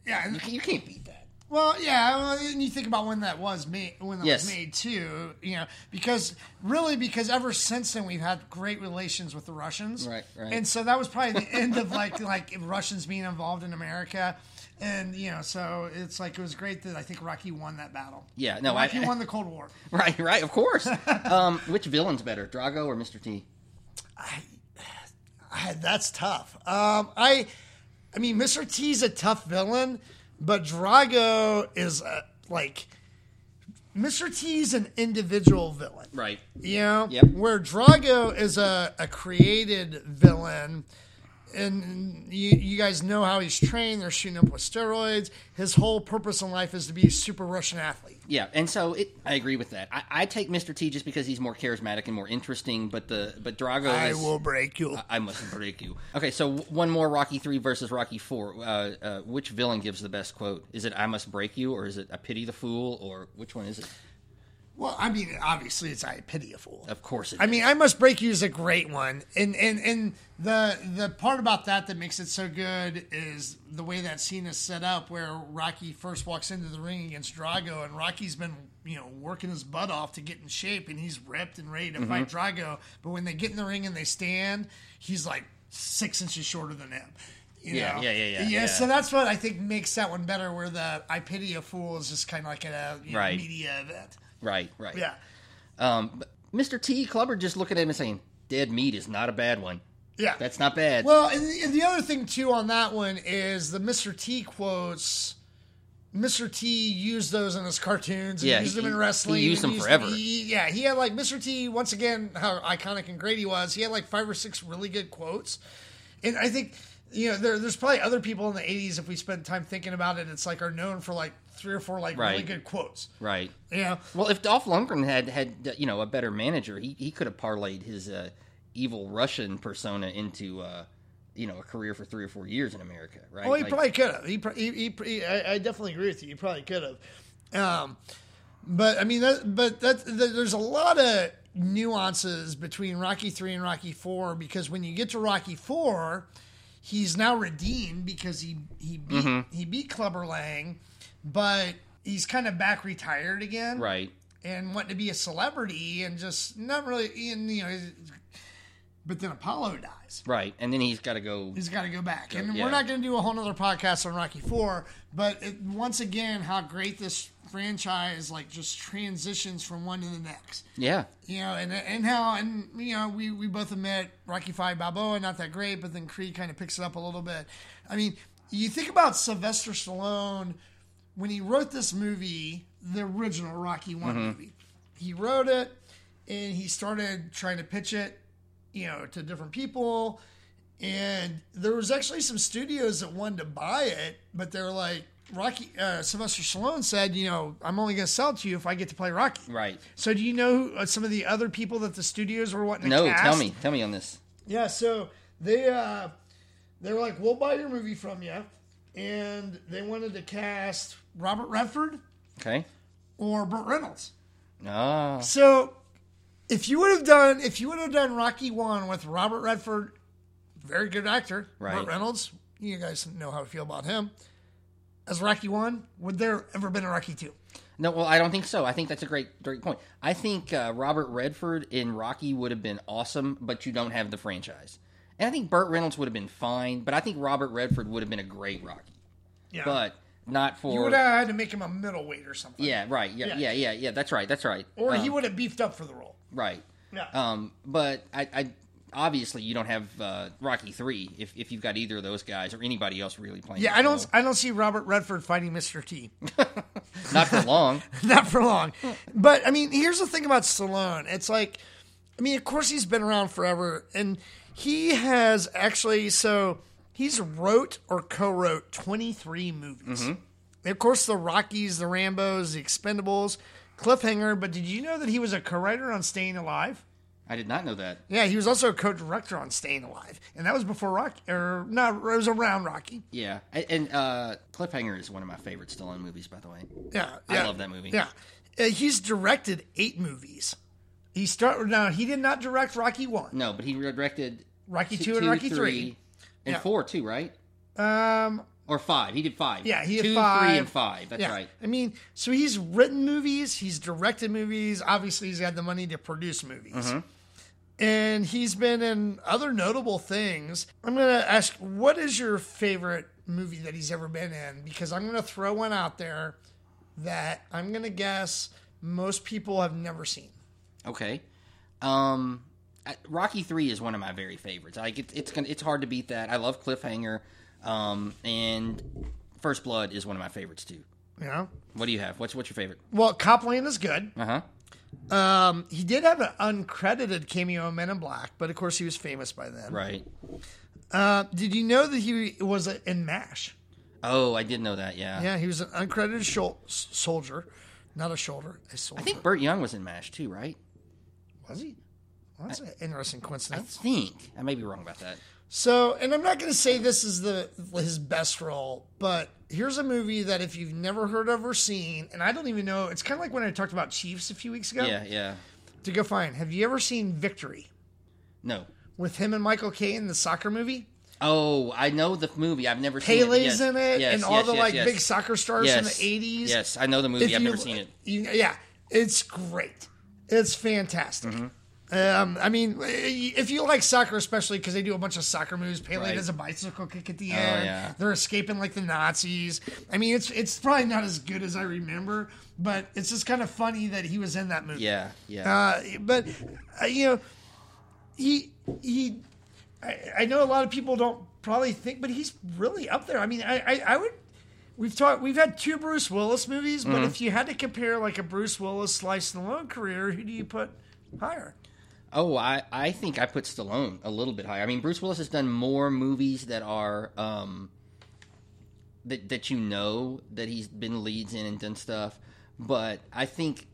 yeah, you, can- you can't beat that. well, yeah. Well, and you think about when that was made, when that Yes. was made too. You know, because really, because ever since then we've had great relations with the Russians, Right, right. And so that was probably the end of like like Russians being involved in America. And you know, so it's like it was great that I think Rocky won that battle. Yeah, no, I- Rocky I- won the Cold War. Right, right, of course. um, which villain's better, Drago or Mr. T? I, that's tough. Um, I, I mean, Mr. T's a tough villain, but Drago is a, like, Mr. T's an individual villain. Right. You know, Yep. where Drago is a, a created villain, and you, you guys know how he's trained. They're shooting up with steroids. His whole purpose in life is to be a super Russian athlete. Yeah, and so it, I agree with that. I, I take Mr. T just because he's more charismatic and more interesting, but the but Drago I is, will break you. I must break you. Okay, so one more Rocky three versus Rocky four. Uh, uh, which villain gives the best quote? Is it "I must break you" or is it "I pity the fool" or which one is it? Well, I mean, obviously, it's I pity a fool. Of course, it I is. mean, I must break you is a great one, and and and the the part about that that makes it so good is the way that scene is set up, where Rocky first walks into the ring against Drago, and Rocky's been you know working his butt off to get in shape, and he's ripped and ready to fight Mm-hmm. Drago, but when they get in the ring and they stand, he's like six inches shorter than him. You Yeah, know? yeah, yeah, yeah, yeah. So that's what I think makes that one better. Where the I pity a fool is just kind of like a you know, Right. media event. Right, right. Yeah. Um, but Mr. T Clubber just looking at him and saying, "Dead meat is not a bad one. Yeah. That's not bad." Well, and the, and the other thing too on that one is the Mr. T quotes. Mr. T used those in his cartoons and Yeah, used them he- in he wrestling. used and them forever. he- yeah, he had like Mr. T once again how iconic and great he was. He had like five or six really good quotes, and I think you know there, there's probably other people in the '80s if we spend time thinking about it. It's like are known for like three or four like really good quotes. right. You know, Well, if Dolph Lundgren had had you know a better manager, he he could have parlayed his uh, evil Russian persona into uh, you know a career for three or four years in America, right? Oh, he Like- probably could have. He, he, he, he I, I definitely agree with you. He probably could have. Um, but I mean, that, but that, that there's a lot of nuances between Rocky three and Rocky four because when you get to Rocky four, he's now redeemed because he he beat Mm-hmm. he beat Clubber Lang, but he's kind of back retired again, right. and wanting to be a celebrity and just not really in you know. But then Apollo dies. Right, and then he's got to go. He's got to go back. And Yeah. we're not going to do a whole nother podcast on Rocky Four, but it, once again, how great this franchise like just transitions from one to the next. Yeah, You know, and and how and you know we we both admit Rocky Five Balboa not that great, but then Creed kind of picks it up a little bit. I mean, you think about Sylvester Stallone when he wrote this movie, the original Rocky One movie. He wrote it, and he started trying to pitch it, you know, to different people. And there was actually some studios that wanted to buy it, but they're like Rocky. Uh, Sylvester Stallone said, you know, I'm only going to sell it to you if I get to play Rocky. right. So do you know who, uh, some of the other people that the studios were wanting to No, cast? tell me, tell me on this. Yeah, so they uh they were like, "We'll buy your movie from you, and they wanted to cast Robert Redford Okay. or Burt Reynolds. Oh. So, if you would have done if you would have done Rocky One with Robert Redford, very good actor, Right. Burt Reynolds, you guys know how I feel about him. As Rocky One, would there ever been a Rocky Two? No, well, I don't think so. I think that's a great, great point. I think uh, Robert Redford in Rocky would have been awesome, but you don't have the franchise. And I think Burt Reynolds would have been fine, but I think Robert Redford would have been a great Rocky, Yeah, but not for. you would have had to make him a middleweight or something. yeah, right. Yeah, Yeah. yeah, yeah, yeah. That's right. That's right. or he Um, would have beefed up for the role. Right. Yeah. Um, but I, I obviously you don't have uh, Rocky three if, if you've got either of those guys or anybody else really playing. yeah, I don't role. I don't see Robert Redford fighting Mr. T. Not for long. not for long. But I mean, here's the thing about Stallone. It's like, I mean, of course he's been around forever, and he has actually so he's wrote or co-wrote 23 movies. And of course, the Rockies, the Rambo's, the Expendables, Cliffhanger. But did you know that he was a co-writer on Staying Alive? I did not know that. Yeah, he was also a co-director on Staying Alive, and that was before Rocky, or no, it was around Rocky. Yeah, and, and uh, Cliffhanger is one of my favorite Stallone movies, by the way. Yeah, I yeah, love that movie. Yeah, uh, he's directed eight movies. He start now. He did not direct Rocky one, No, but he directed Rocky t- two, and Rocky three. and Yeah. four too, right? Um, Or five. He did five. Yeah, he two, five. three, and five. That's yeah, right. I mean, so he's written movies, he's directed movies. Obviously, he's had the money to produce movies, Mm-hmm. and he's been in other notable things. I'm gonna ask, what is your favorite movie that he's ever been in? Because I'm gonna throw one out there that I'm gonna guess most people have never seen. Okay. Um, I- Rocky three is one of my very favorites. Like it, it's gonna, it's hard to beat that. I love Cliffhanger, um, and First Blood is one of my favorites too. Know, What do you have? What's what's your favorite? well, Cop Land is good. Uh huh. Um, he did have an uncredited cameo in Men in Black, but of course he was famous by then. Right. Uh, did you know that he was in MASH? Oh, I did know that. Yeah. Yeah, he was an uncredited shol- soldier, not a shoulder, a soldier. I think Burt Young was in Mash too, right? was he? Well, that's an interesting coincidence. I think I may be wrong about that. So, and I'm not going to say this is the his best role, but here's a movie that if you've never heard of or seen, and I don't even know, it's kind of like when I talked about Chiefs a few weeks ago. Yeah, yeah. To go find, have you ever seen Victory No. with him and Michael Caine, the soccer movie? Oh, I know the movie. I've never seen it. Pele's Yes, in it, yes, and all yes, the like big soccer stars from the '80s. Yes, I know the movie. If I've you- never seen it. you- yeah, it's great. It's fantastic. Mm-hmm. Um, I mean, if you like soccer, especially because they do a bunch of soccer moves, Pele Right. Oh, does a bicycle kick at the end. yeah. They're escaping like the Nazis. I mean, it's it's probably not as good as I remember, but it's just kind of funny that he was in that movie. Yeah, yeah. Uh, but uh, you know, he he. I, I know a lot of people don't probably think, but he's really up there. I mean, I I, I would. We've talked. We've had two Bruce Willis movies, but Mm-hmm. if you had to compare like a Bruce Willis Slice Stallone career, who do you put higher? Oh, I, I think I put Stallone a little bit higher. I mean, Bruce Willis has done more movies that are um that that you know that he's been leads in and done stuff, but I think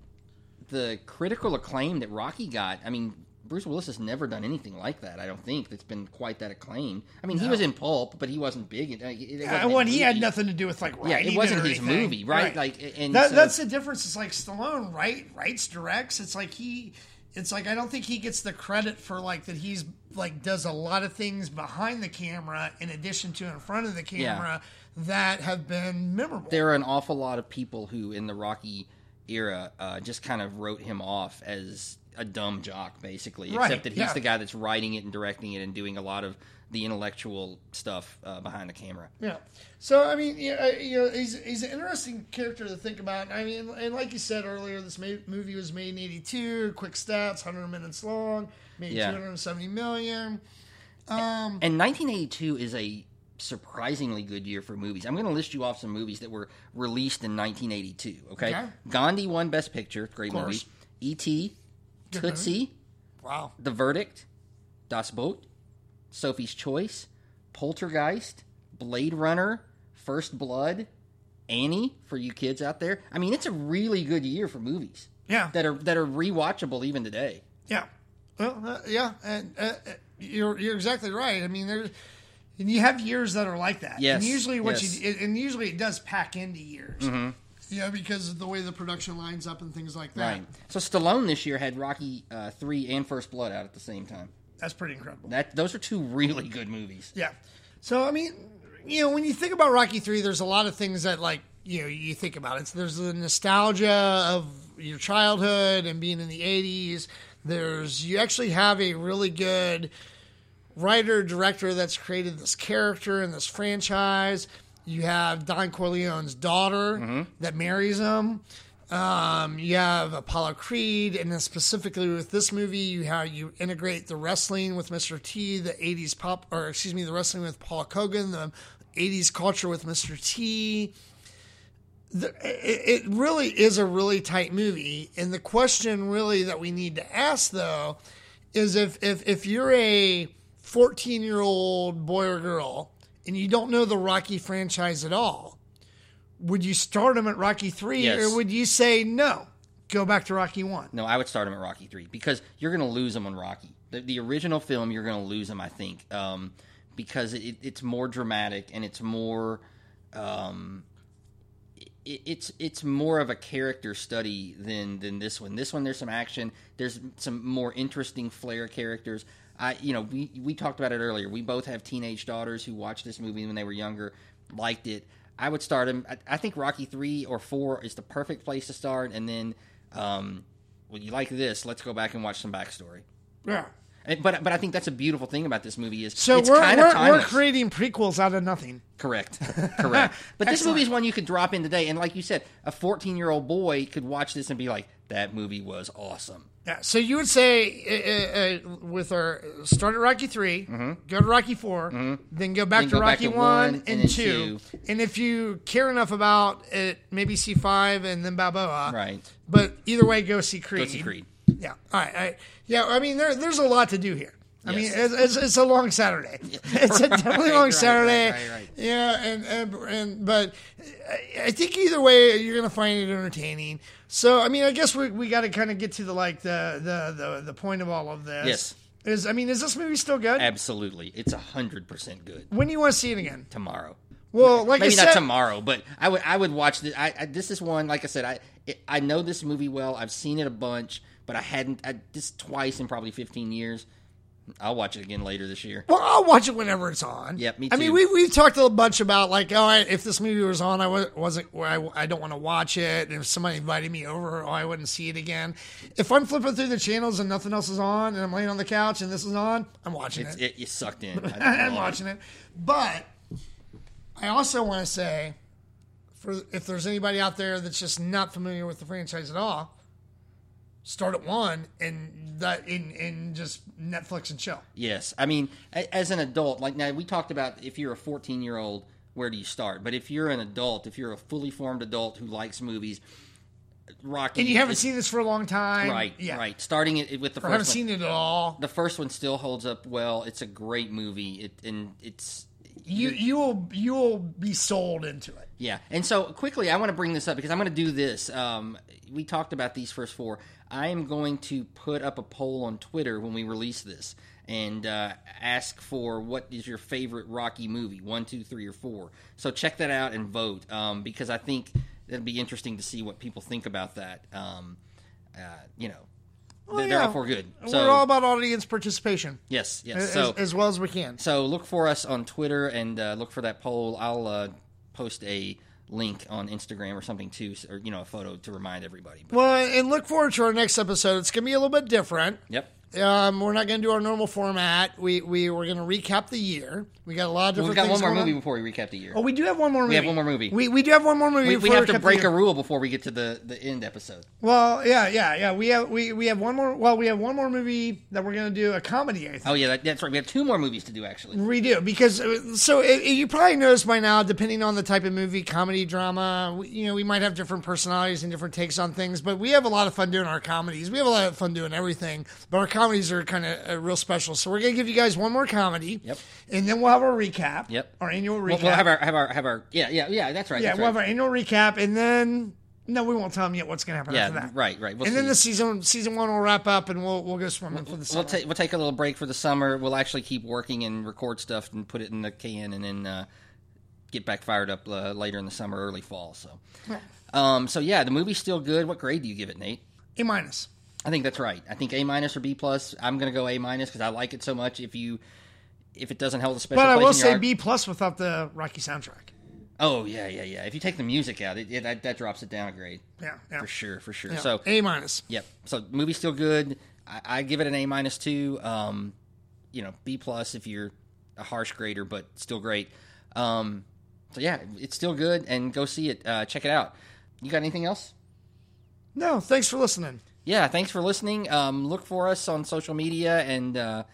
the critical acclaim that Rocky got. I mean. Bruce Willis has never done anything like that. I don't think that's been quite that acclaimed. I mean, he was in Pulp, but he wasn't big. It, it wasn't Uh, when he had nothing to do with like Yeah, it wasn't his anything. movie, right? Like, and that, so- that's the difference. It's like Stallone, right? Writes, directs. It's like he. It's like I don't think he gets the credit for like that. He's like does a lot of things behind the camera in addition to in front of the camera that have been memorable. there are an awful lot of people who in the Rocky era uh, just kind of wrote him off as a dumb jock, basically. Right, Except that he's yeah. the guy that's writing it and directing it and doing a lot of the intellectual stuff uh, behind the camera. Yeah. So I mean, you know, you know, he's he's an interesting character to think about. I mean, and like you said earlier, this movie was made in '82. Quick stats, 100 minutes long, made Yeah. 270 million. And 1982 is a surprisingly good year for movies. I'm going to list you off some movies that were released in 1982. Okay, Okay. Gandhi won Best Picture, great movie. E.T., Tootsie, Wow. The Verdict, Das Boot, Sophie's Choice, Poltergeist, Blade Runner, First Blood, Annie for you kids out there. I mean, it's a really good year for movies Yeah. that are that are rewatchable even today. Yeah. Well, uh, yeah, and uh, uh, you're you're exactly right. I mean, there's And you have years that are like that. Yes, And usually what yes. you and usually it does pack into years. Mm-hmm. Yeah, because of the way the production lines up and things like that. Right. So Stallone this year had Rocky uh, three and First Blood out at the same time. That's pretty incredible. That those are two really good movies. Yeah. So I mean, you know, when you think about Rocky Three, there's a lot of things that like you know you think about. It's there's the nostalgia of your childhood and being in the '80s. There's you actually have a really good writer director that's created this character and this franchise. You have Don Corleone's daughter mm-hmm. that marries him. Um, you have Apollo Creed, and then specifically with this movie, you have you integrate the wrestling with Mr. T, the '80s pop, or excuse me, the wrestling with Paul Hogan, the '80s culture with Mr. T. The, it, it really is a really tight movie, and the question really that we need to ask though is if if if you're a 14 year old boy or girl and you don't know the Rocky franchise at all, would you start them at Rocky three, Yes. or would you say no, go back to Rocky one? No, I would start him at Rocky three because you're going to lose him on Rocky. The, the original film, you're going to lose him, I think, um, because it, it's more dramatic and it's more, um, it, it's it's more of a character study than than this one. This one, there's some action. There's some more interesting flair characters. I, you know, we we talked about it earlier. We both have teenage daughters who watched this movie when they were younger, liked it. I would start him. I, I think Rocky three or four is the perfect place to start, and then, um, well, you like this? Let's go back and watch some backstory. Yeah. But but I think that's a beautiful thing about this movie is So it's we're kind of we're, we're creating prequels out of nothing. Correct. Correct. But this movie is one you could drop in today, and like you said, a 14 year old boy could watch this and be like, "That movie was awesome." Yeah. So you would say uh, uh, uh, with our start at Rocky 3 go to Rocky 4 then go back Then to go back Rocky to one one, and and two. two. and if you care enough about it, maybe see five and then Balboa. Right. But either way, go see Creed. Go see Creed. Yeah. All right. Right. Yeah. I mean, there, there's a lot to do here. I mean, it's, it's, it's a long Saturday. It's a definitely long right, Saturday. right, right, right. Yeah, and, and and but I- I think either way you're gonna find it entertaining. So I mean, I guess we we got to kind of get to the like the, the the the point of all of this. Yes. Is I mean, is this movie still good? Absolutely, it's hundred percent good. When do you want to see it again? Tomorrow, Well, like maybe I said, not tomorrow, but I would I would watch this. I, I this is one like I said I it, I know this movie well. I've seen it a bunch, but I hadn't I, this twice in probably 15 years. I'll watch it again later this year. Well, I'll watch it whenever it's on. Yep, me too. I mean, we we've talked a bunch about like, oh, all right, if this movie was on, I wa- wasn't, I, I don't want to watch it. And if somebody invited me over, oh, I wouldn't see it again. If I'm flipping through the channels and nothing else is on, and I'm laying on the couch and this is on, I'm watching It's, it. it you sucked in. I I'm watching it. But I also want to say, for if there's anybody out there that's just not familiar with the franchise at all, start at one and that in in just Netflix and chill. Yes, I mean, as an adult, like now we talked about if you're a 14 year old, where do you start? But if you're an adult, if you're a fully formed adult who likes movies, Rocky, And you haven't seen this for a long time, right, Yeah, right. Starting it with the or haven't first one, seen it at all. the first one still holds up well. It's a great movie. It and it's You you will you will be sold into it. Yeah, and so quickly, I want to bring this up because I'm going to do this. Um, we talked about these first four. I am going to put up a poll on Twitter when we release this and uh, ask for what is your favorite Rocky movie, one, two, three, or four. So check that out and vote um, because I think it'll be interesting to see what people think about that. Um, uh, you know, they're, they're yeah. all for good. So We're all about audience participation yes, yes. as, So as well as we can. so look for us on Twitter and uh, look for that poll. I'll uh, post a link on Instagram or something too, or you know, a photo to remind everybody. But, Well, and look forward to our next episode. It's going to be a little bit different. yep. Um, we're not going to do our normal format. We we we're going to recap the year. We got a lot of different. We've got one more movie on. before we recap the year. Oh, we do have one more movie. We have one more movie. We, we do have one more movie. we, we have to recap the break a rule before we get to the, the end episode. Well, yeah, yeah, yeah. We have we, we have one more. Well, we have one more movie that we're going to do a comedy. I think. Oh yeah, that, that's right. We have two more movies to do actually. We do because uh, so it, it- you probably noticed by now, depending on the type of movie, comedy, drama, we, you know, we might have different personalities and different takes on things, but we have a lot of fun doing our comedies. We have a lot of fun doing everything, but our comedies are kind of uh, real special. So we're gonna give you guys one more comedy, Yep. and then we'll have our recap, Yep. our annual recap. We'll, we'll have our have our have our yeah yeah yeah that's right. yeah, that's we'll have our annual recap, and then No, we won't tell them yet what's going to happen Yeah, after that. right, right. We'll and then the season season one will wrap up, and we'll we'll go swimming for the summer. We'll take we'll take a little break for the summer. We'll actually keep working and record stuff and put it in the can, and then uh, get back fired up uh, later in the summer, early fall. So, um, so yeah, the movie's still good. What grade do you give it, Nate? A minus. I think that's right. I think A minus or B plus. I'm going to go A minus because I like it so much. If you if it doesn't hold a special But I will say heart- B plus without the Rocky soundtrack. Oh yeah, yeah, yeah. If you take the music out, it, it that, that drops it down a grade Yeah, yeah. for sure, for sure. Yeah. So A minus. Yep. So movie's still good. I, I give it an A minus two. Um, you know, B plus if you're a harsh grader, but still great. Um, so yeah, it's still good, and go see it. Uh, check it out. You got anything else? No, thanks for listening. Yeah, thanks for listening. Um, look for us on social media and uh,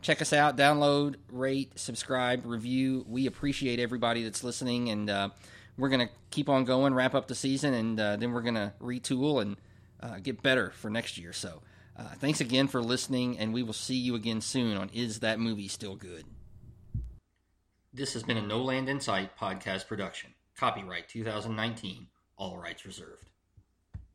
check us out. Download, rate, subscribe, review. We appreciate everybody that's listening, and uh, we're gonna keep on going, wrap up the season, and uh, then we're gonna retool and uh, get better for next year. So, uh, thanks again for listening, and we will see you again soon on Is That Movie Still Good? This has been a No Land in Sight podcast production. Copyright 2019. All rights reserved.